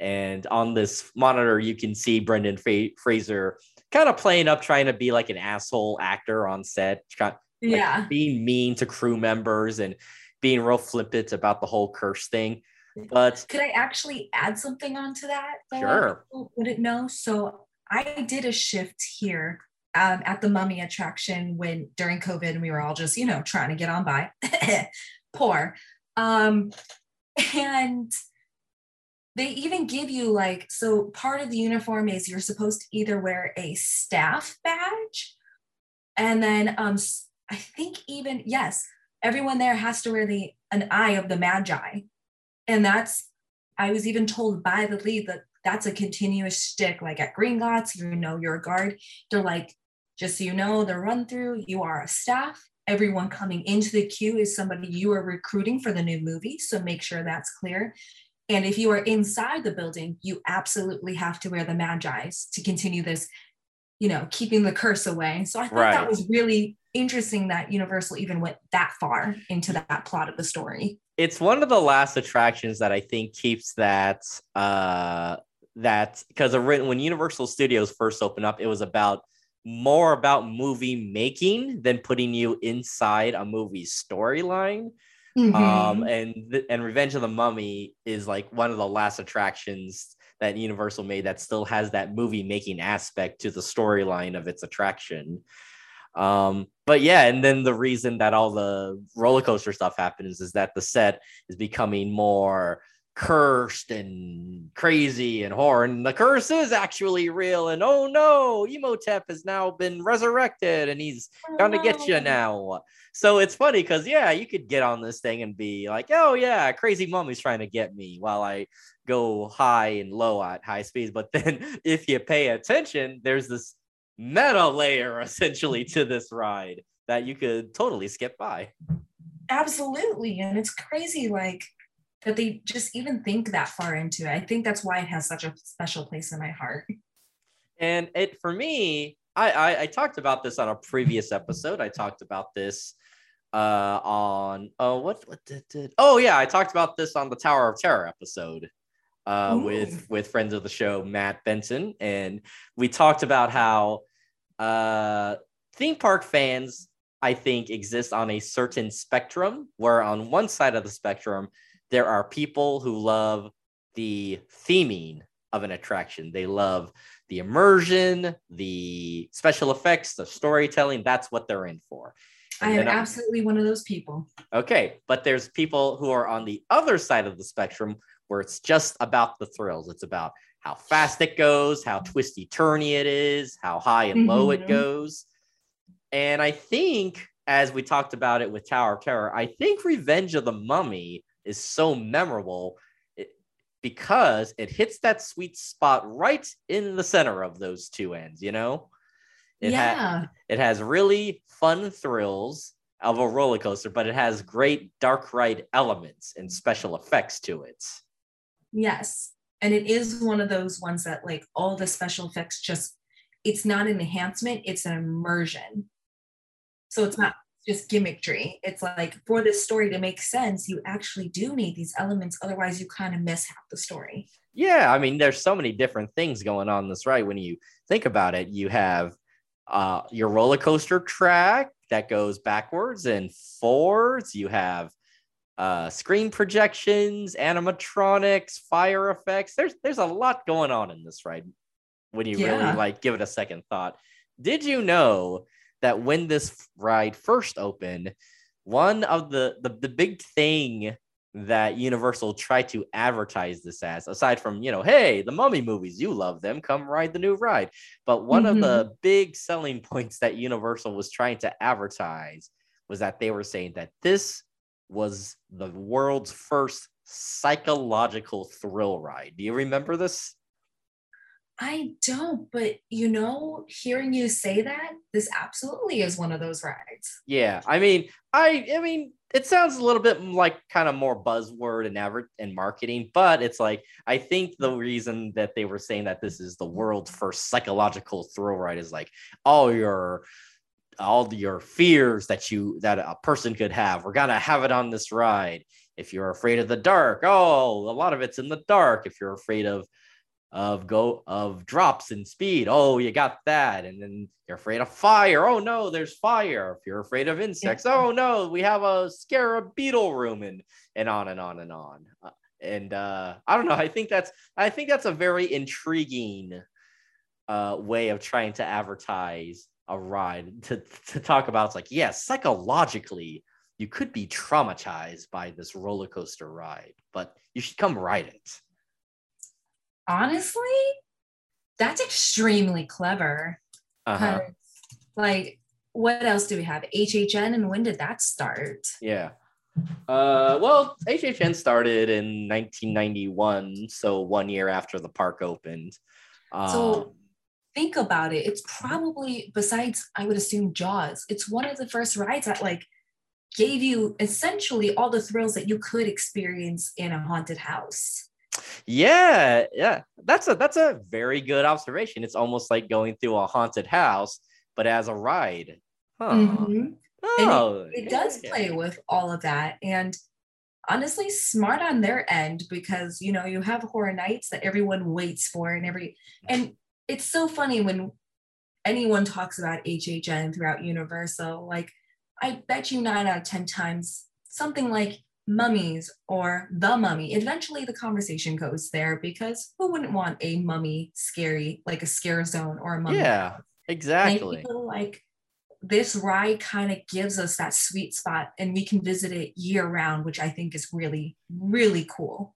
And on this monitor, you can see Brendan Fra- Fraser kind of playing up, trying to be like an asshole actor on set, like, Yeah. being mean to crew members and being real flippant about the whole curse thing. But Could I actually add something onto that? that Sure. Wouldn't know. So I did a shift here um, at the Mummy attraction when during COVID and we were all just you know trying to get on by. Poor. Um, and they even give you like so part of the uniform is you're supposed to either wear a staff badge and then um i think even yes everyone there has to wear the an eye of the magi. And that's i was even told by the lead that that's a continuous stick like at Gringotts, you know you're a guard. They're like just so you know the run through you are a staff. Everyone coming into the queue is somebody you are recruiting for the new movie so make sure that's clear and if you are inside the building, you absolutely have to wear the magi's to continue this, you know, keeping the curse away. So I thought Right. that was really interesting that Universal even went that far into that plot of the story. it's one of the last attractions that I think keeps that uh that because when Universal Studios first opened up, it was about more about movie making than putting you inside a movie storyline. Mm-hmm. Um, and th- and Revenge of the Mummy is like one of the last attractions that Universal made that still has that movie making aspect to the storyline of its attraction. Um, but yeah, and then the reason that all the roller coaster stuff happens is that the set is becoming more cursed and crazy and horror. And the curse is actually real. And oh no, Imhotep has now been resurrected and he's gonna get you oh. now. So it's funny because yeah, you could get on this thing and be like, oh yeah, crazy mummy's trying to get me while I go high and low at high speeds. But then if you pay attention, there's this meta layer essentially to this ride that you could totally skip by. Absolutely. And it's crazy, like that they just even think that far into it. I think that's why it has such a special place in my heart. And it for me, I, I, I talked about this on a previous episode. I talked about this uh on oh what what did, did oh yeah I talked about this on the Tower of Terror episode uh Ooh. with with friends of the show Matt Benson and we talked about how uh theme park fans I think exist on a certain spectrum where on one side of the spectrum there are people who love the theming of an attraction. They love the immersion, the special effects, the storytelling. That's what they're in for. And I am absolutely one of those people. Okay, but there's people who are on the other side of the spectrum where it's just about the thrills. It's about how fast it goes, how twisty turny it is, how high and low mm-hmm. it goes. And I think, as we talked about it with Tower of Terror, I think Revenge of the Mummy is so memorable because it hits that sweet spot right in the center of those two ends, you know? It yeah. Ha- it has really fun thrills of a roller coaster, but it has great dark ride elements and special effects to it. Yes. And it is one of those ones that like all the special effects just it's not an enhancement, it's an immersion. So it's not just gimmickry. It's like for this story to make sense, you actually do need these elements. Otherwise, you kind of miss half the story. Yeah, I mean, there's so many different things going on this ride. When you think about it, you have uh, your roller coaster track that goes backwards and forwards. You have uh, screen projections, animatronics, fire effects. There's there's a lot going on in this ride. When you yeah. really like give it a second thought, did you know that when this ride first opened, one of the, the, the big thing that Universal tried to advertise this as, aside from, you know, hey, the mummy movies, you love them, come ride the new ride. But one mm-hmm. of the mm-hmm. big selling points that Universal was trying to advertise was that they were saying that this was the world's first psychological thrill ride. Do you remember this? I don't, but you know, hearing you say that, this absolutely is one of those rides. Yeah, I mean, I, I mean, it sounds a little bit like kind of more buzzword and ever and marketing, but it's like I think the reason that they were saying that this is the world's first psychological thrill ride is like all your all your fears that you that a person could have. We're gonna have it on this ride. If you're afraid of the dark, oh, a lot of it's in the dark. If you're afraid of of go of drops in speed. Oh, you got that. And then you're afraid of fire. Oh no, there's fire. If you're afraid of insects, yeah. oh no, we have a scarab beetle room and and on and on and on. Uh, and uh, I don't know. I think that's I think that's a very intriguing uh, way of trying to advertise a ride to to talk about. It's like yes, psychologically you could be traumatized by this roller coaster ride, but you should come ride it honestly, that's extremely clever. Uh-huh. Like, what else do we have? HHN, and when did that start? Yeah. Uh, well, HHN started in 1991, so one year after the park opened. Um, so think about it. It's probably besides, I would assume Jaws. It's one of the first rides that like gave you essentially all the thrills that you could experience in a haunted house. Yeah, yeah. That's a that's a very good observation. It's almost like going through a haunted house, but as a ride. Huh. Mm-hmm. Oh, it, it, does play with all of that. And honestly smart on their end because you know you have horror nights that everyone waits for and every and it's so funny when anyone talks about HHN throughout Universal like I bet you 9 out of 10 times something like mummies or the mummy eventually the conversation goes there because who wouldn't want a mummy scary like a scare zone or a mummy Yeah, exactly. And I feel like this ride kind of gives us that sweet spot and we can visit it year round, which I think is really, really cool.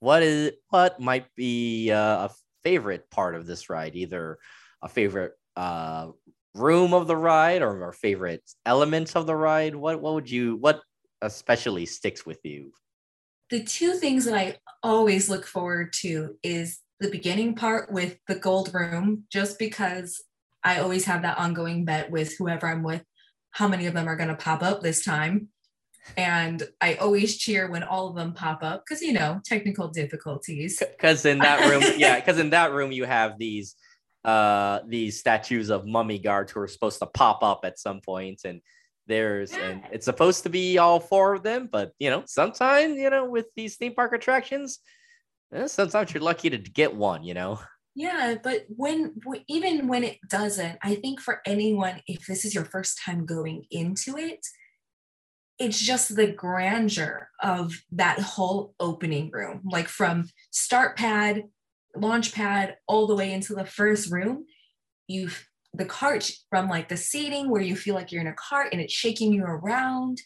What is what might be uh, a favorite part of this ride? Either a favorite uh, room of the ride or our favorite elements of the ride. What what would you what especially sticks with you? The two things that I always look forward to is the beginning part with the gold room, just because I always have that ongoing bet with whoever I'm with, how many of them are going to pop up this time. And I always cheer when all of them pop up because, you know, technical difficulties. Because in that room, yeah, because in that room you have these uh these statues of mummy guards who are supposed to pop up at some point and there's and it's supposed to be all four of them but you know sometimes you know with these theme park attractions eh, sometimes you're lucky to get one you know Yeah, but when even when it doesn't, I think for anyone, if this is your first time going into it, it's just the grandeur of that whole opening room, like from start pad, launch pad, all the way into the first room. You the cart from like the seating where you feel like you're in a cart and it's shaking you around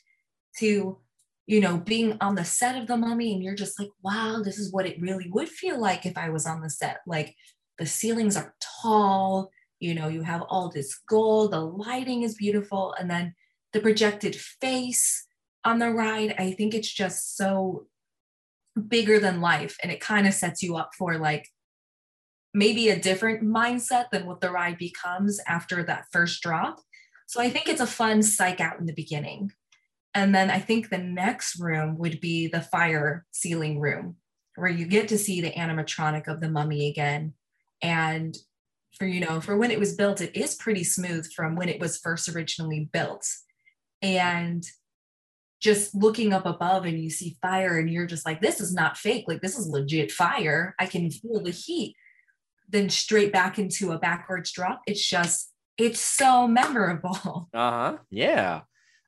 to you know being on the set of the mummy and you're just like wow this is what it really would feel like if i was on the set. Like the ceilings are tall you know you have all this gold the lighting is beautiful and then the projected face on the ride i think it's just so bigger than life and it kind of sets you up for like maybe a different mindset than what the ride becomes after that first drop. So i think it's a fun psych out in the beginning. And then i think the next room would be the fire ceiling room where you get to see the animatronic of the mummy again. And for you know for when it was built it is pretty smooth from when it was first originally built. And just looking up above and you see fire and you're just like this is not fake. Like this is legit fire. I can feel the heat then straight back into a backwards drop. It's just it's so memorable. Uh-huh. Yeah.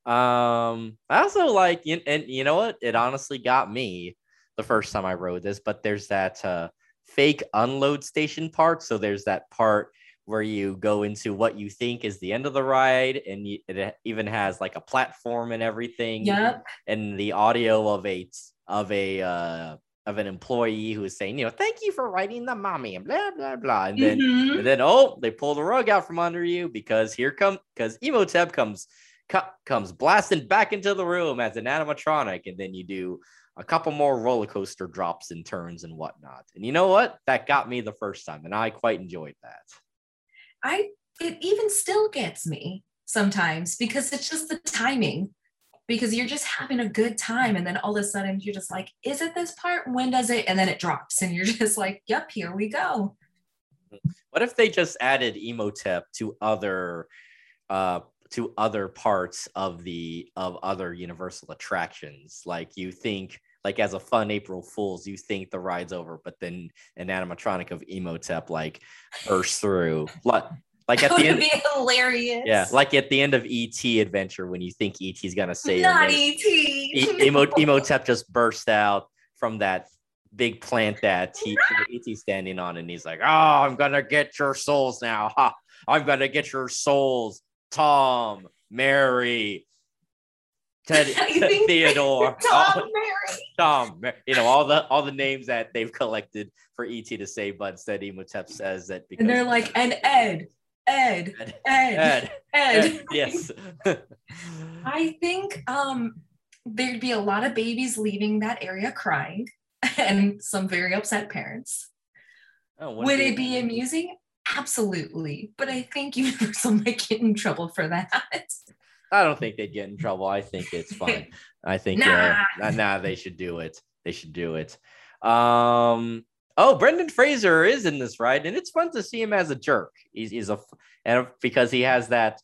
Um i also like and, and you know what? It honestly got me the first time i rode this but there's that uh fake unload station part. So there's that part where you go into what you think is the end of the ride and you, it even has like a platform and everything. Yep. and the audio of a of a uh of an employee who is saying you know thank you for writing the mommy and blah blah blah and then Mhm. and then oh they pull the rug out from under you because here come because Imhotep comes co- comes blasting back into the room as an animatronic and then you do a couple more roller coaster drops and turns and whatnot and you know what that got me the first time and i quite enjoyed that I it even still gets me sometimes because it's just the timing. Because you're just having a good time, and then all of a sudden you're just like, "Is it this part? When does it?" And then it drops, and you're just like, "Yep, here we go." What if they just added Imhotep to other uh to other parts of the of other universal attractions? Like you think like as a fun April Fools, you think the ride's over, but then an animatronic of Imhotep like bursts through. Like at That the end be hilarious. yeah, like at the end of ET adventure when you think ET's gonna say not. ET. E- Emo Imhotep just burst out from that big plant that T- ET's standing on, and he's like, "Oh, I'm gonna get your souls now! Ha! I'm gonna get your souls, Tom, Mary, Ted, Theodore, Tom, all- Mary. Tom, you know all the all the names that they've collected for ET to say, but instead Imhotep says that because And they're like, and Ed, Ed, Ed, Ed, Ed. Yes, I think um, there'd be a lot of babies leaving that area crying and some very upset parents. Oh, Would it be amusing? Absolutely. But I think Universal might get in trouble for that. I don't think they'd get in trouble. I think it's fine. I think Nah. yeah, nah, they should do it. They should do it. Um. Oh, Brendan Fraser is in this ride, and it's fun to see him as a jerk. He's, he's a and because he has that,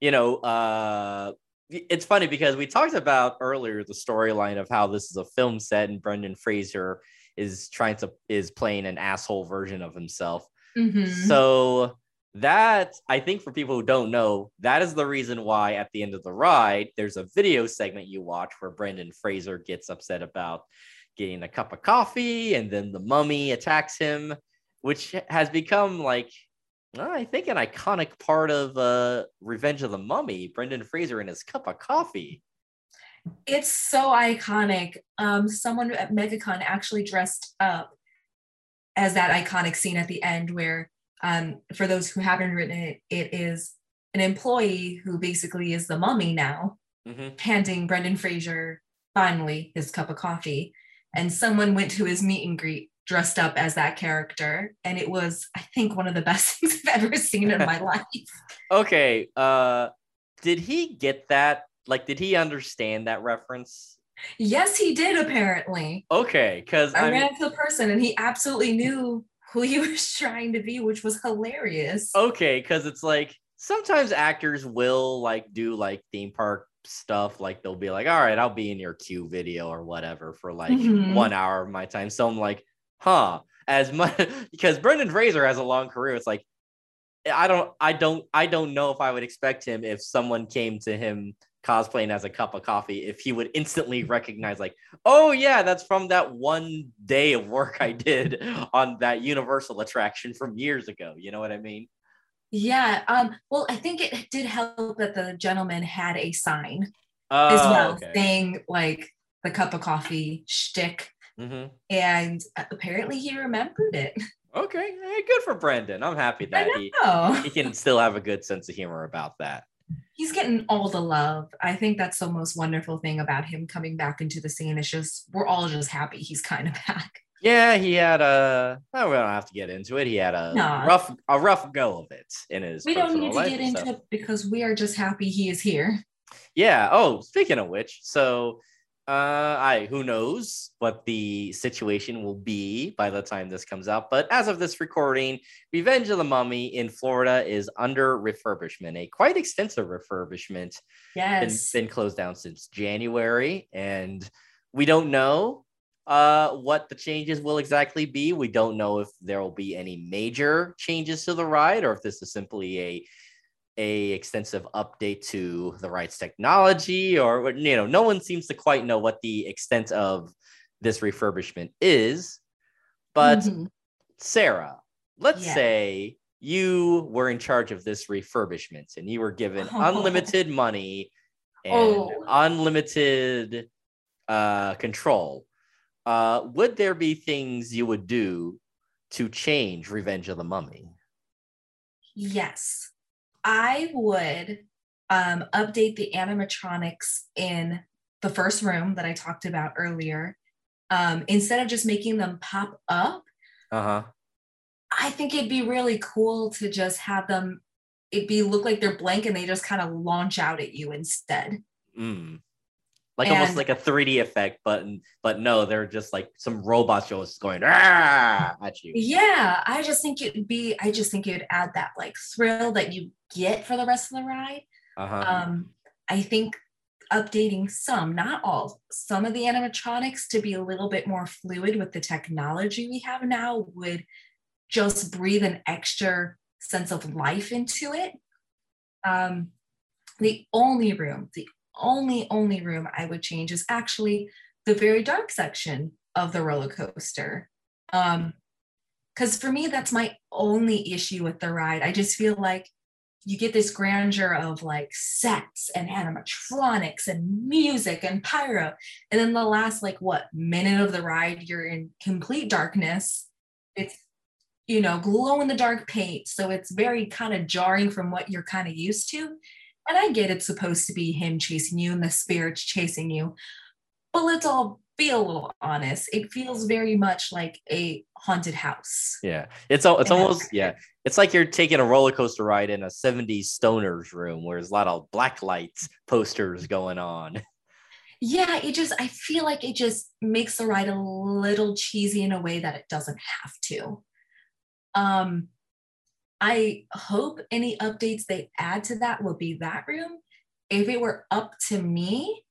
you know, uh, it's funny because we talked about earlier the storyline of how this is a film set and Brendan Fraser is trying to is playing an asshole version of himself. Mhm. So that I think for people who don't know, that is the reason why at the end of the ride there's a video segment you watch where Brendan Fraser gets upset about getting a cup of coffee and then the mummy attacks him, which has become like well, I think an iconic part of uh, Revenge of the Mummy, Brendan Fraser and his cup of coffee. It's so iconic. Um, someone at MegaCon actually dressed up as that iconic scene at the end, where, um, for those who haven't written it, it is an employee who basically is the mummy now, Mhm. handing Brendan Fraser finally his cup of coffee. And someone went to his meet and greet dressed up as that character. And it was, I think, one of the best things I've ever seen in my life. Okay, uh, did he get that? Like, did he understand that reference? Yes, he did apparently. Okay, because I I ran mean, into the person and he absolutely knew who he was trying to be, which was hilarious. okay, because it's like sometimes actors will like do like theme park stuff. Like they'll be like, "All right, I'll be in your queue video or whatever for like Mhm. one hour of my time." So I'm like, "Huh." As much because Brendan Fraser has a long career, it's like I don't, I don't, I don't know if I would expect him if someone came to him cosplaying as a cup of coffee, if he would instantly recognize, like, oh yeah, that's from that one day of work I did on that Universal attraction from years ago. You know what I mean? Yeah. Um, well, I think it did help that the gentleman had a sign Oh, as well okay. saying like the cup of coffee shtick. Mhm. And apparently he remembered it. Okay, hey, good for Brendan. I'm happy that he, he can still have a good sense of humor about that. He's getting all the love. I think that's the most wonderful thing about him coming back into the scene. It's just we're all just happy he's kind of back. Yeah, he had a. Oh, we don't have to get into it. He had a rough, a rough go of it in his. We don't need to get into stuff. it because we are just happy he is here. Yeah. Oh, speaking of which, so uh I who knows what the situation will be by the time this comes out. But as of this recording, Revenge of the Mummy in Florida is under refurbishment, a quite extensive refurbishment. Been, Yes. been closed down since January, and we don't know uh what the changes will exactly be. We don't know if there will be any major changes to the ride or if this is simply a a extensive update to the ride's technology or you know no one seems to quite know what the extent of this refurbishment is but Mhm. sarah let's Yeah. say you were in charge of this refurbishment and you were given Oh. unlimited money and Oh. unlimited uh, control uh, would there be things you would do to change revenge of the mummy Yes. I would um, update the animatronics in the first room that I talked about earlier. Um, instead of just making them pop up, uh-huh I think it'd be really cool to just have them it be look like they're blank and they just kind of launch out at you instead. Mm. Like almost like a 3D effect, but but no, they're just like some robots just going "Ah!" at you. Yeah, I just think it'd be I just think it'd add that like thrill that you get for the rest of the ride. Uh-huh. um, I think updating some, not all, some of the animatronics to be a little bit more fluid with the technology we have now would just breathe an extra sense of life into it. Um, the only room, the only, only room I would change is actually the very dark section of the roller coaster. Um, because for me, that's my only issue with the ride. I just feel like you get this grandeur of like sets and animatronics and music and pyro. And then the last, like, what minute of the ride, you're in complete darkness. It's, you know, glow in the dark paint. So it's very kind of jarring from what you're kind of used to. And I get it's supposed to be him chasing you and the spirits chasing you. But let's all be a little honest. It feels very much like a haunted house. Yeah. It's all it's Yeah. almost yeah. It's like you're taking a roller coaster ride in a 70s stoners room where there's a lot of black lights posters going on. yeah it just i feel like it just makes the ride a little cheesy in a way that it doesn't have to um i hope any updates they add to that will be that room if it were up to me,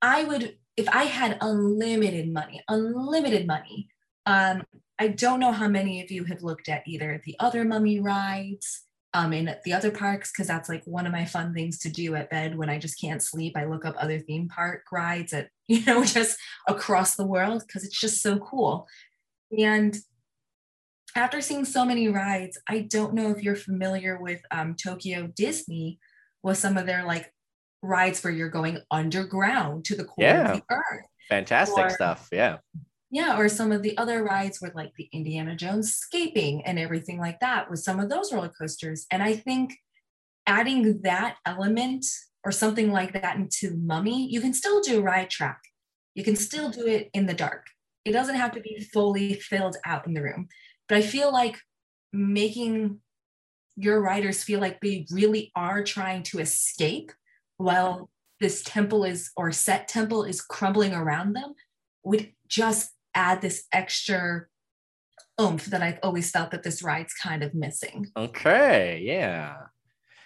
I would, if I had unlimited money, unlimited money. Um, I don't know how many of you have looked at either the other mummy rides um, in the other parks, because that's like one of my fun things to do at bed when I just can't sleep. I look up other theme park rides at, you know, just across the world because it's just so cool. And after seeing so many rides, I don't know if you're familiar with um, Tokyo Disney with some of their like rides where you're going underground to the core Yeah. of the earth. Fantastic Or- stuff. Yeah. Yeah, or some of the other rides were like the Indiana Jones scaping and everything like that with some of those roller coasters. And I think adding that element or something like that into Mummy, you can still do ride track. You can still do it in the dark. It doesn't have to be fully filled out in the room. But I feel like making your riders feel like they really are trying to escape while this temple is or set temple is crumbling around them would just add this extra oomph that I've always felt that this ride's kind of missing. Okay. Yeah.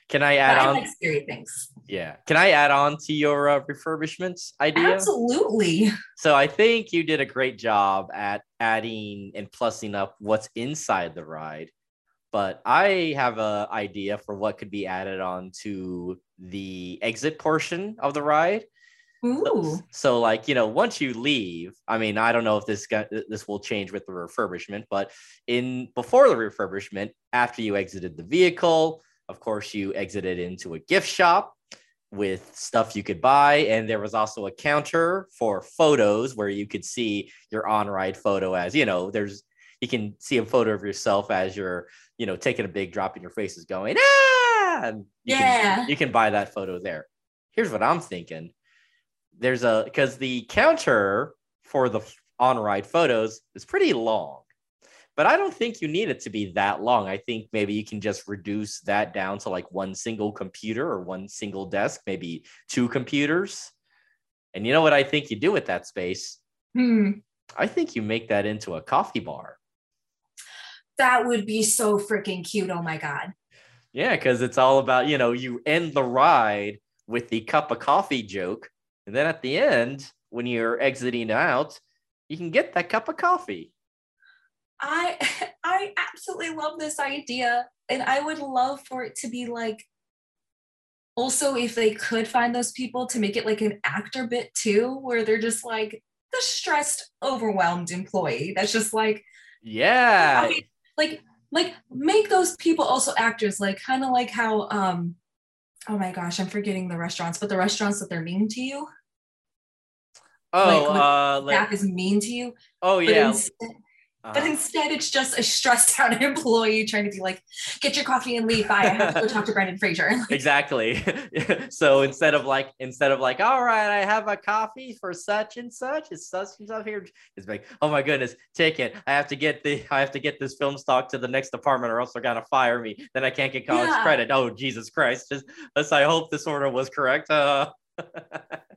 Can I add I on? like scary things. Yeah. Can I add on to your uh, refurbishments idea? Absolutely. So I think you did a great job at adding and plussing up what's inside the ride. But I have a idea for what could be added on to the exit portion of the ride. Ooh. So like, you know, once you leave, I mean, I don't know if this got, this will change with the refurbishment, but in before the refurbishment, after you exited the vehicle, of course you exited into a gift shop with stuff you could buy and there was also a counter for photos where you could see your on-ride photo as, you know, there's you can see a photo of yourself as you're, you know, taking a big drop and your face is going, ah, and you Yeah. can, you can buy that photo there. Here's what I'm thinking there's a because the counter for the on ride photos is pretty long but i don't think you need it to be that long i think maybe you can just reduce that down to like one single computer or one single desk maybe two computers and you know what i think you do with that space Hmm. i think you make that into a coffee bar That would be so freaking cute. Oh my God. yeah because it's all about you know you end the ride with the cup of coffee joke and then at the end when you're exiting out you can get that cup of coffee I I absolutely love this idea. And I would love for it to be like also if they could find those people to make it like an actor bit too, where they're just like the stressed, overwhelmed employee that's just like Yeah. I mean, like like make those people also actors, like kind of like how um oh my gosh, I'm forgetting the restaurants, but the restaurants that they're mean to you, oh, like, uh, staff like, is mean to you. oh yeah. instead, but Uh-huh. instead, it's just a stressed out employee trying to be like, get your coffee and leave. Bye. I have to go talk to Brendan Fraser. exactly. so instead of like, instead of like, all right, I have a coffee for such and such, it's such and such here. It's like, oh my goodness, ticket. I have to get the, I have to get this film stock to the next department, or else they're gonna fire me. Then I can't get college Yeah. credit. Oh Jesus Christ! Just, let's. I hope this order was correct. Uh,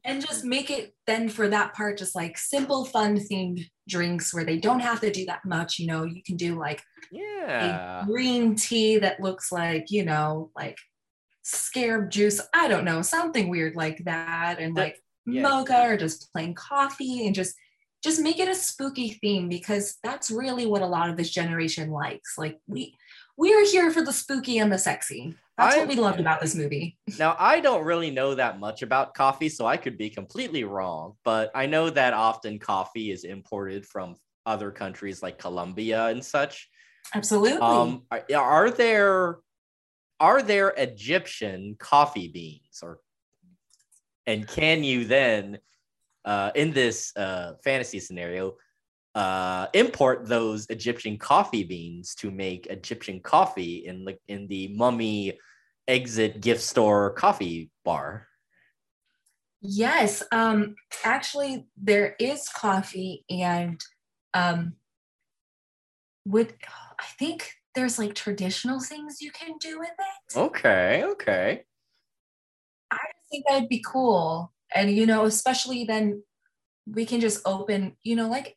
and just make it then for that part, just like simple, fun themed drinks where they don't have to do that much. You know, you can do like yeah. a green tea that looks like, you know, like scarab juice. I don't know, something weird like that. And The- like yeah. mocha or just plain coffee and just just make it a spooky theme because that's really what a lot of this generation likes. Like we we are here for the spooky and the sexy. That's I- what we loved about this movie. Now, I don't really know that much about coffee, so I could be completely wrong, but I know that often coffee is imported from other countries like Colombia and such. Absolutely. Um, are, are there are there Egyptian coffee beans, or and can you then, uh, in this uh, fantasy scenario, uh, import those Egyptian coffee beans to make Egyptian coffee in the in the mummy exit gift store coffee bar? Yes, um, actually, there is coffee, and um, would I think there's like traditional things you can do with it. Okay, okay. I think that'd be cool, and you know, especially then we can just open, you know, like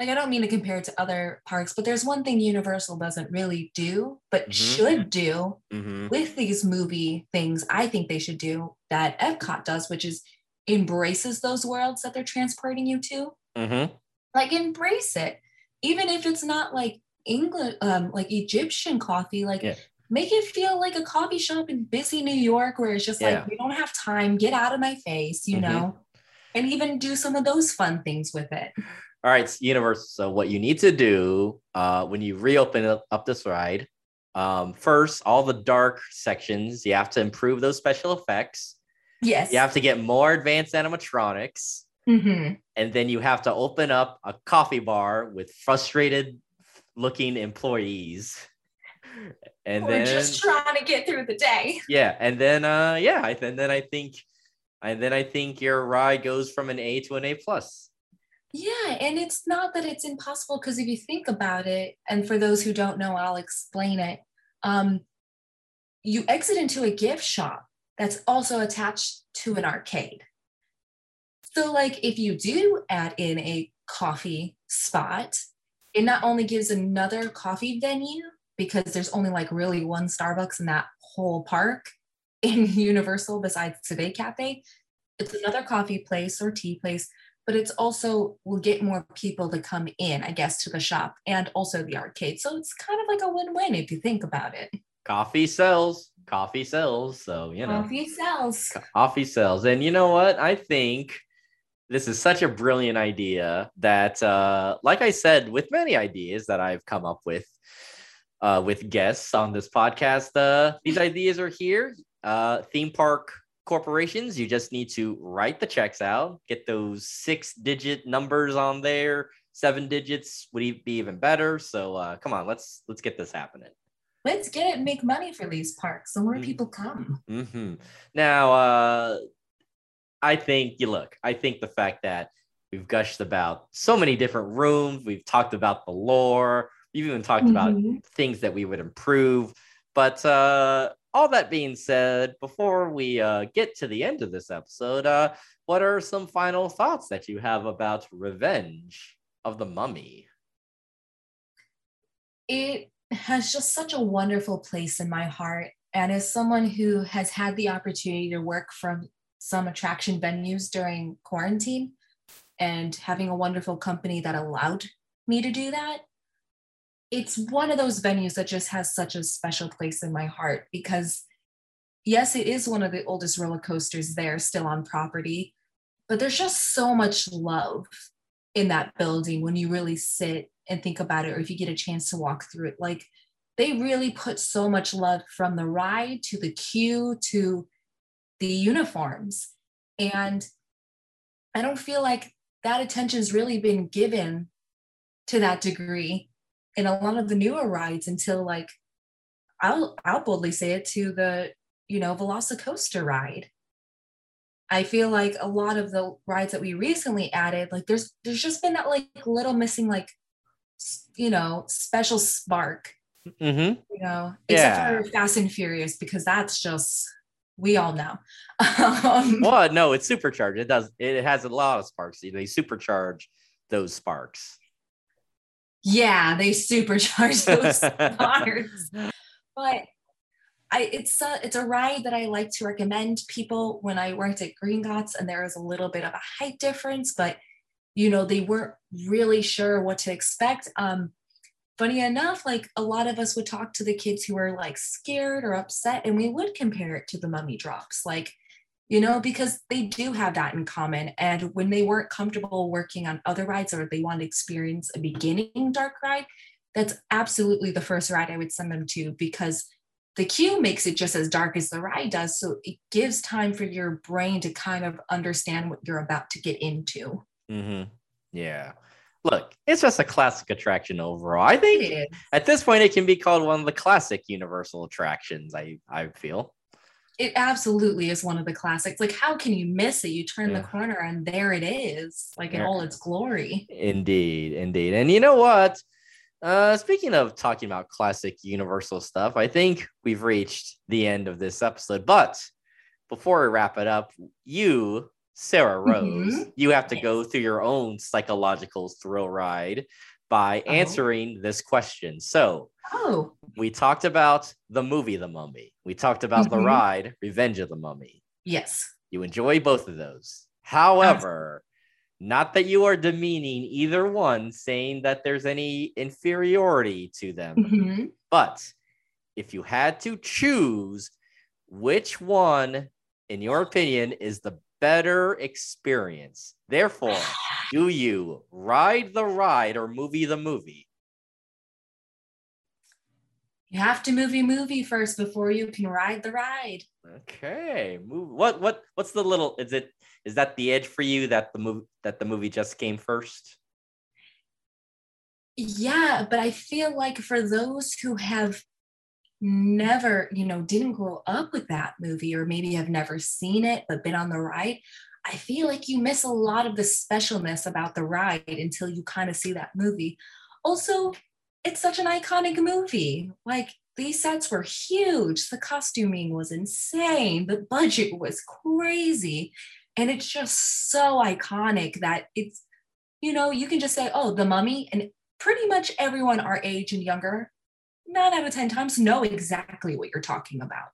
like I don't mean to compare it to other parks, but there's one thing Universal doesn't really do, but Mhm. should do Mm-hmm. with these movie things. I think they should do that Epcot does, which is embraces those worlds that they're transporting you to. Mm-hmm. Like embrace it, even if it's not like England, um, like Egyptian coffee. Like Yeah. make it feel like a coffee shop in busy New York, where it's just Yeah. like we don't have time. Get out of my face, you Mhm. know. And even do some of those fun things with it. All right, Universal. So what you need to do uh, when you reopen up, this ride, um, first, all the dark sections, you have to improve those special effects. Yes. You have to get more advanced animatronics, hmm and then you have to open up a coffee bar with frustrated looking employees. And We're then just trying to get through the day. yeah, and then uh yeah, and then I think and then I think your ride goes from an A to an A plus. Yeah, and it's not that it's impossible because if you think about it, and for those who don't know, I'll explain it. Um, you exit into a gift shop that's also attached to an arcade. So, like, if you do add in a coffee spot, it not only gives another coffee venue because there's only like really one Starbucks in that whole park in Universal besides Today Cafe. It's another coffee place or tea place, but it's also will get more people to come in, I guess, to the shop and also the arcade. So it's kind of like a win-win if you think about it. Coffee sells, coffee sells, so you know. Coffee sells. coffee sells. And you know what? I think this is such a brilliant idea that, uh, like I said, with many ideas that I've come up with uh, with guests on this podcast, uh, these ideas are here. Uh, theme park corporations, you just need to write the checks out, get those six digit numbers on there. Seven digits would be even better. So uh, come on, let's let's get this happening. Let's get it and make money for these parks. The more Mm. people come. Mm-hmm. Now, uh, I think you look. I think the fact that we've gushed about so many different rooms, we've talked about the lore, we've even talked about Mhm. things that we would improve. But uh, all that being said, before we uh, get to the end of this episode, uh, what are some final thoughts that you have about Revenge of the Mummy? it has just such a wonderful place in my heart. And as someone who has had the opportunity to work from some attraction venues during quarantine and having a wonderful company that allowed me to do that, it's one of those venues that just has such a special place in my heart because, yes, it is one of the oldest roller coasters there still on property, but there's just so much love in that building when you really sit and think about it, or if you get a chance to walk through it. Like they really put so much love from the ride to the queue to the uniforms. And I don't feel like that attention's really been given to that degree in a lot of the newer rides until like I'll I'll boldly say it to the you know Velocicoaster ride. I feel like a lot of the rides that we recently added, like there's there's just been that like little missing like you know special spark, Mm-hmm. you know, Yeah. except for Fast and Furious because that's just we all know. um, Well, no, it's supercharged. It does. It has a lot of sparks. You know, They supercharge those sparks. Yeah, they supercharge those sparks. but I it's a it's a ride that I like to recommend people when I worked at Gringotts and there was a little bit of a height difference, but you know they weren't really sure what to expect. Um, funny enough, like a lot of us would talk to the kids who were like scared or upset, and we would compare it to the mummy drops, like you know, because they do have that in common. And when they weren't comfortable working on other rides or they want to experience a beginning dark ride, that's absolutely the first ride I would send them to because the queue makes it just as dark as the ride does. So it gives time for your brain to kind of understand what you're about to get into. Mm-hmm. Yeah. Look, it's just a classic attraction overall. I think at this point it can be called one of the classic Universal attractions. I I feel. It absolutely is one of the classics. Like, how can you miss it? You turn Yeah. the corner and there it is, like in Yeah. all its glory. Indeed, indeed. And you know what? Uh, speaking of talking about classic Universal stuff, I think we've reached the end of this episode. But before we wrap it up, you Sarah Rose, Mhm. you have to go through your own psychological thrill ride by Oh. answering this question. So, Oh, we talked about the movie The Mummy. We talked about the Mhm. ride Revenge of the Mummy. yes. You enjoy both of those. However, not that you are demeaning either one, saying that there's any inferiority to them, hmm but if you had to choose which one, in your opinion, is the better experience, therefore, do you ride the ride or movie the movie? You have to movie movie first before you can ride the ride. Okay, move. What what what's the little? Is it is that the edge for you that the movie that the movie just came first? Yeah, but I feel like for those who have never, you know, didn't grow up with that movie or maybe have never seen it but been on the ride, I feel like you miss a lot of the specialness about the ride until you kind of see that movie. Also, it's such an iconic movie. Like these sets were huge, the costuming was insane, the budget was crazy, and it's just so iconic that it's you know, you can just say, "Oh, the mummy," and pretty much everyone our age and younger, nine out of 10 times, know exactly what you're talking about.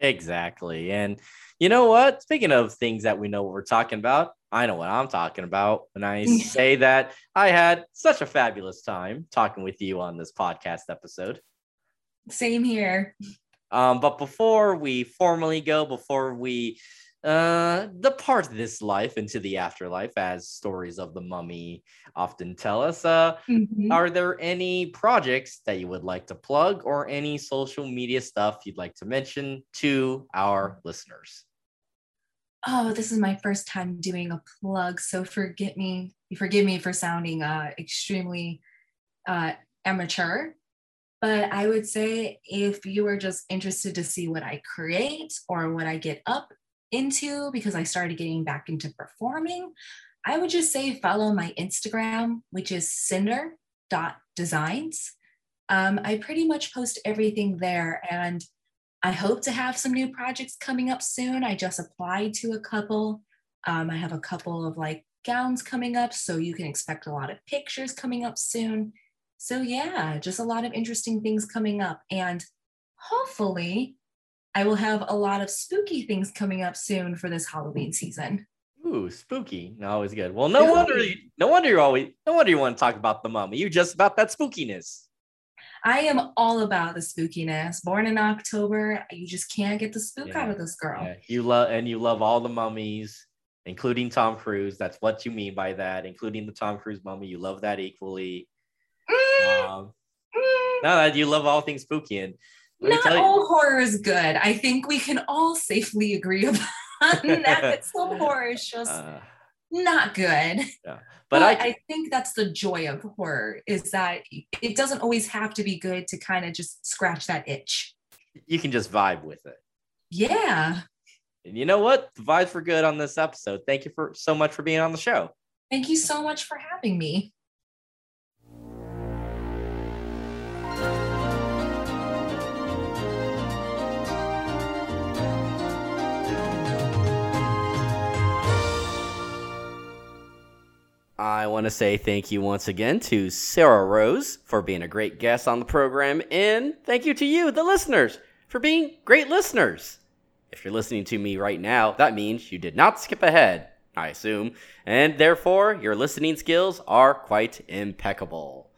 Exactly. And you know what? Speaking of things that we know what we're talking about, I know what I'm talking about when I say that I had such a fabulous time talking with you on this podcast episode. Same here. Um, but before we formally go, before we uh, depart this life into the afterlife, as stories of the mummy often tell us, uh, Mhm. are there any projects that you would like to plug or any social media stuff you'd like to mention to our listeners? Oh, this is my first time doing a plug, so forget me. Forgive me for sounding uh, extremely uh, amateur. But I would say if you are just interested to see what I create or what I get up into, because I started getting back into performing, I would just say follow my Instagram, which is cinder.designs. Um, I pretty much post everything there and I hope to have some new projects coming up soon. I just applied to a couple. Um, I have a couple of like gowns coming up, so you can expect a lot of pictures coming up soon. So, yeah, just a lot of interesting things coming up. And hopefully, I will have a lot of spooky things coming up soon for this Halloween season. Ooh, spooky. No, always good. Well, no wonder you, no wonder you're always no wonder you want to talk about the mummy. You just about that spookiness. I am all about the spookiness. Born in October, you just can't get the spook Yeah. out of this girl. Yeah, you love and you love all the mummies, including Tom Cruise. That's what you mean by that, including the Tom Cruise mummy. You love that equally. Mm, Um, mm. no, you love all things spooky. And Not you, all horror is good. I think we can all safely agree about that. Some horror is just uh, not good. but But, I, I, think that's the joy of horror is that it doesn't always have to be good to kind of just scratch that itch. you can just vibe with it. Yeah. And you know what? The vibes were good on this episode. Thank you for so much for being on the show. Thank you so much for having me. I want to say thank you once again to Sarah Rose for being a great guest on the program, and thank you to you, the listeners, for being great listeners. If you're listening to me right now, that means you did not skip ahead, I assume, and therefore your listening skills are quite impeccable.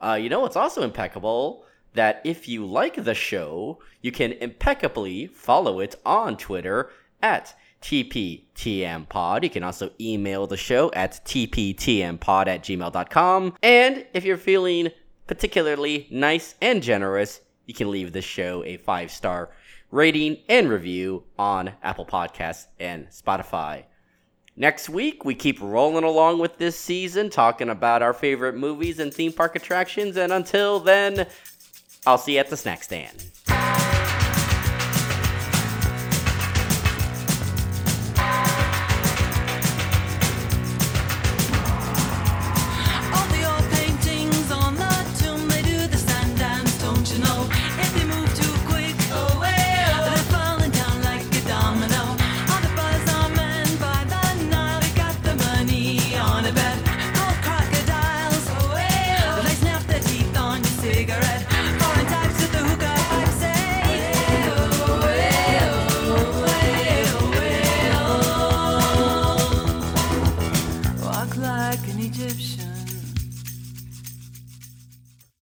Uh, you know what's also impeccable? That if you like the show, you can impeccably follow it on Twitter at TPTMPod. You can also email the show at TPTMPod at gmail.com. And if you're feeling particularly nice and generous, you can leave the show a five star rating and review on Apple Podcasts and Spotify. Next week, we keep rolling along with this season, talking about our favorite movies and theme park attractions. And until then, I'll see you at the snack stand.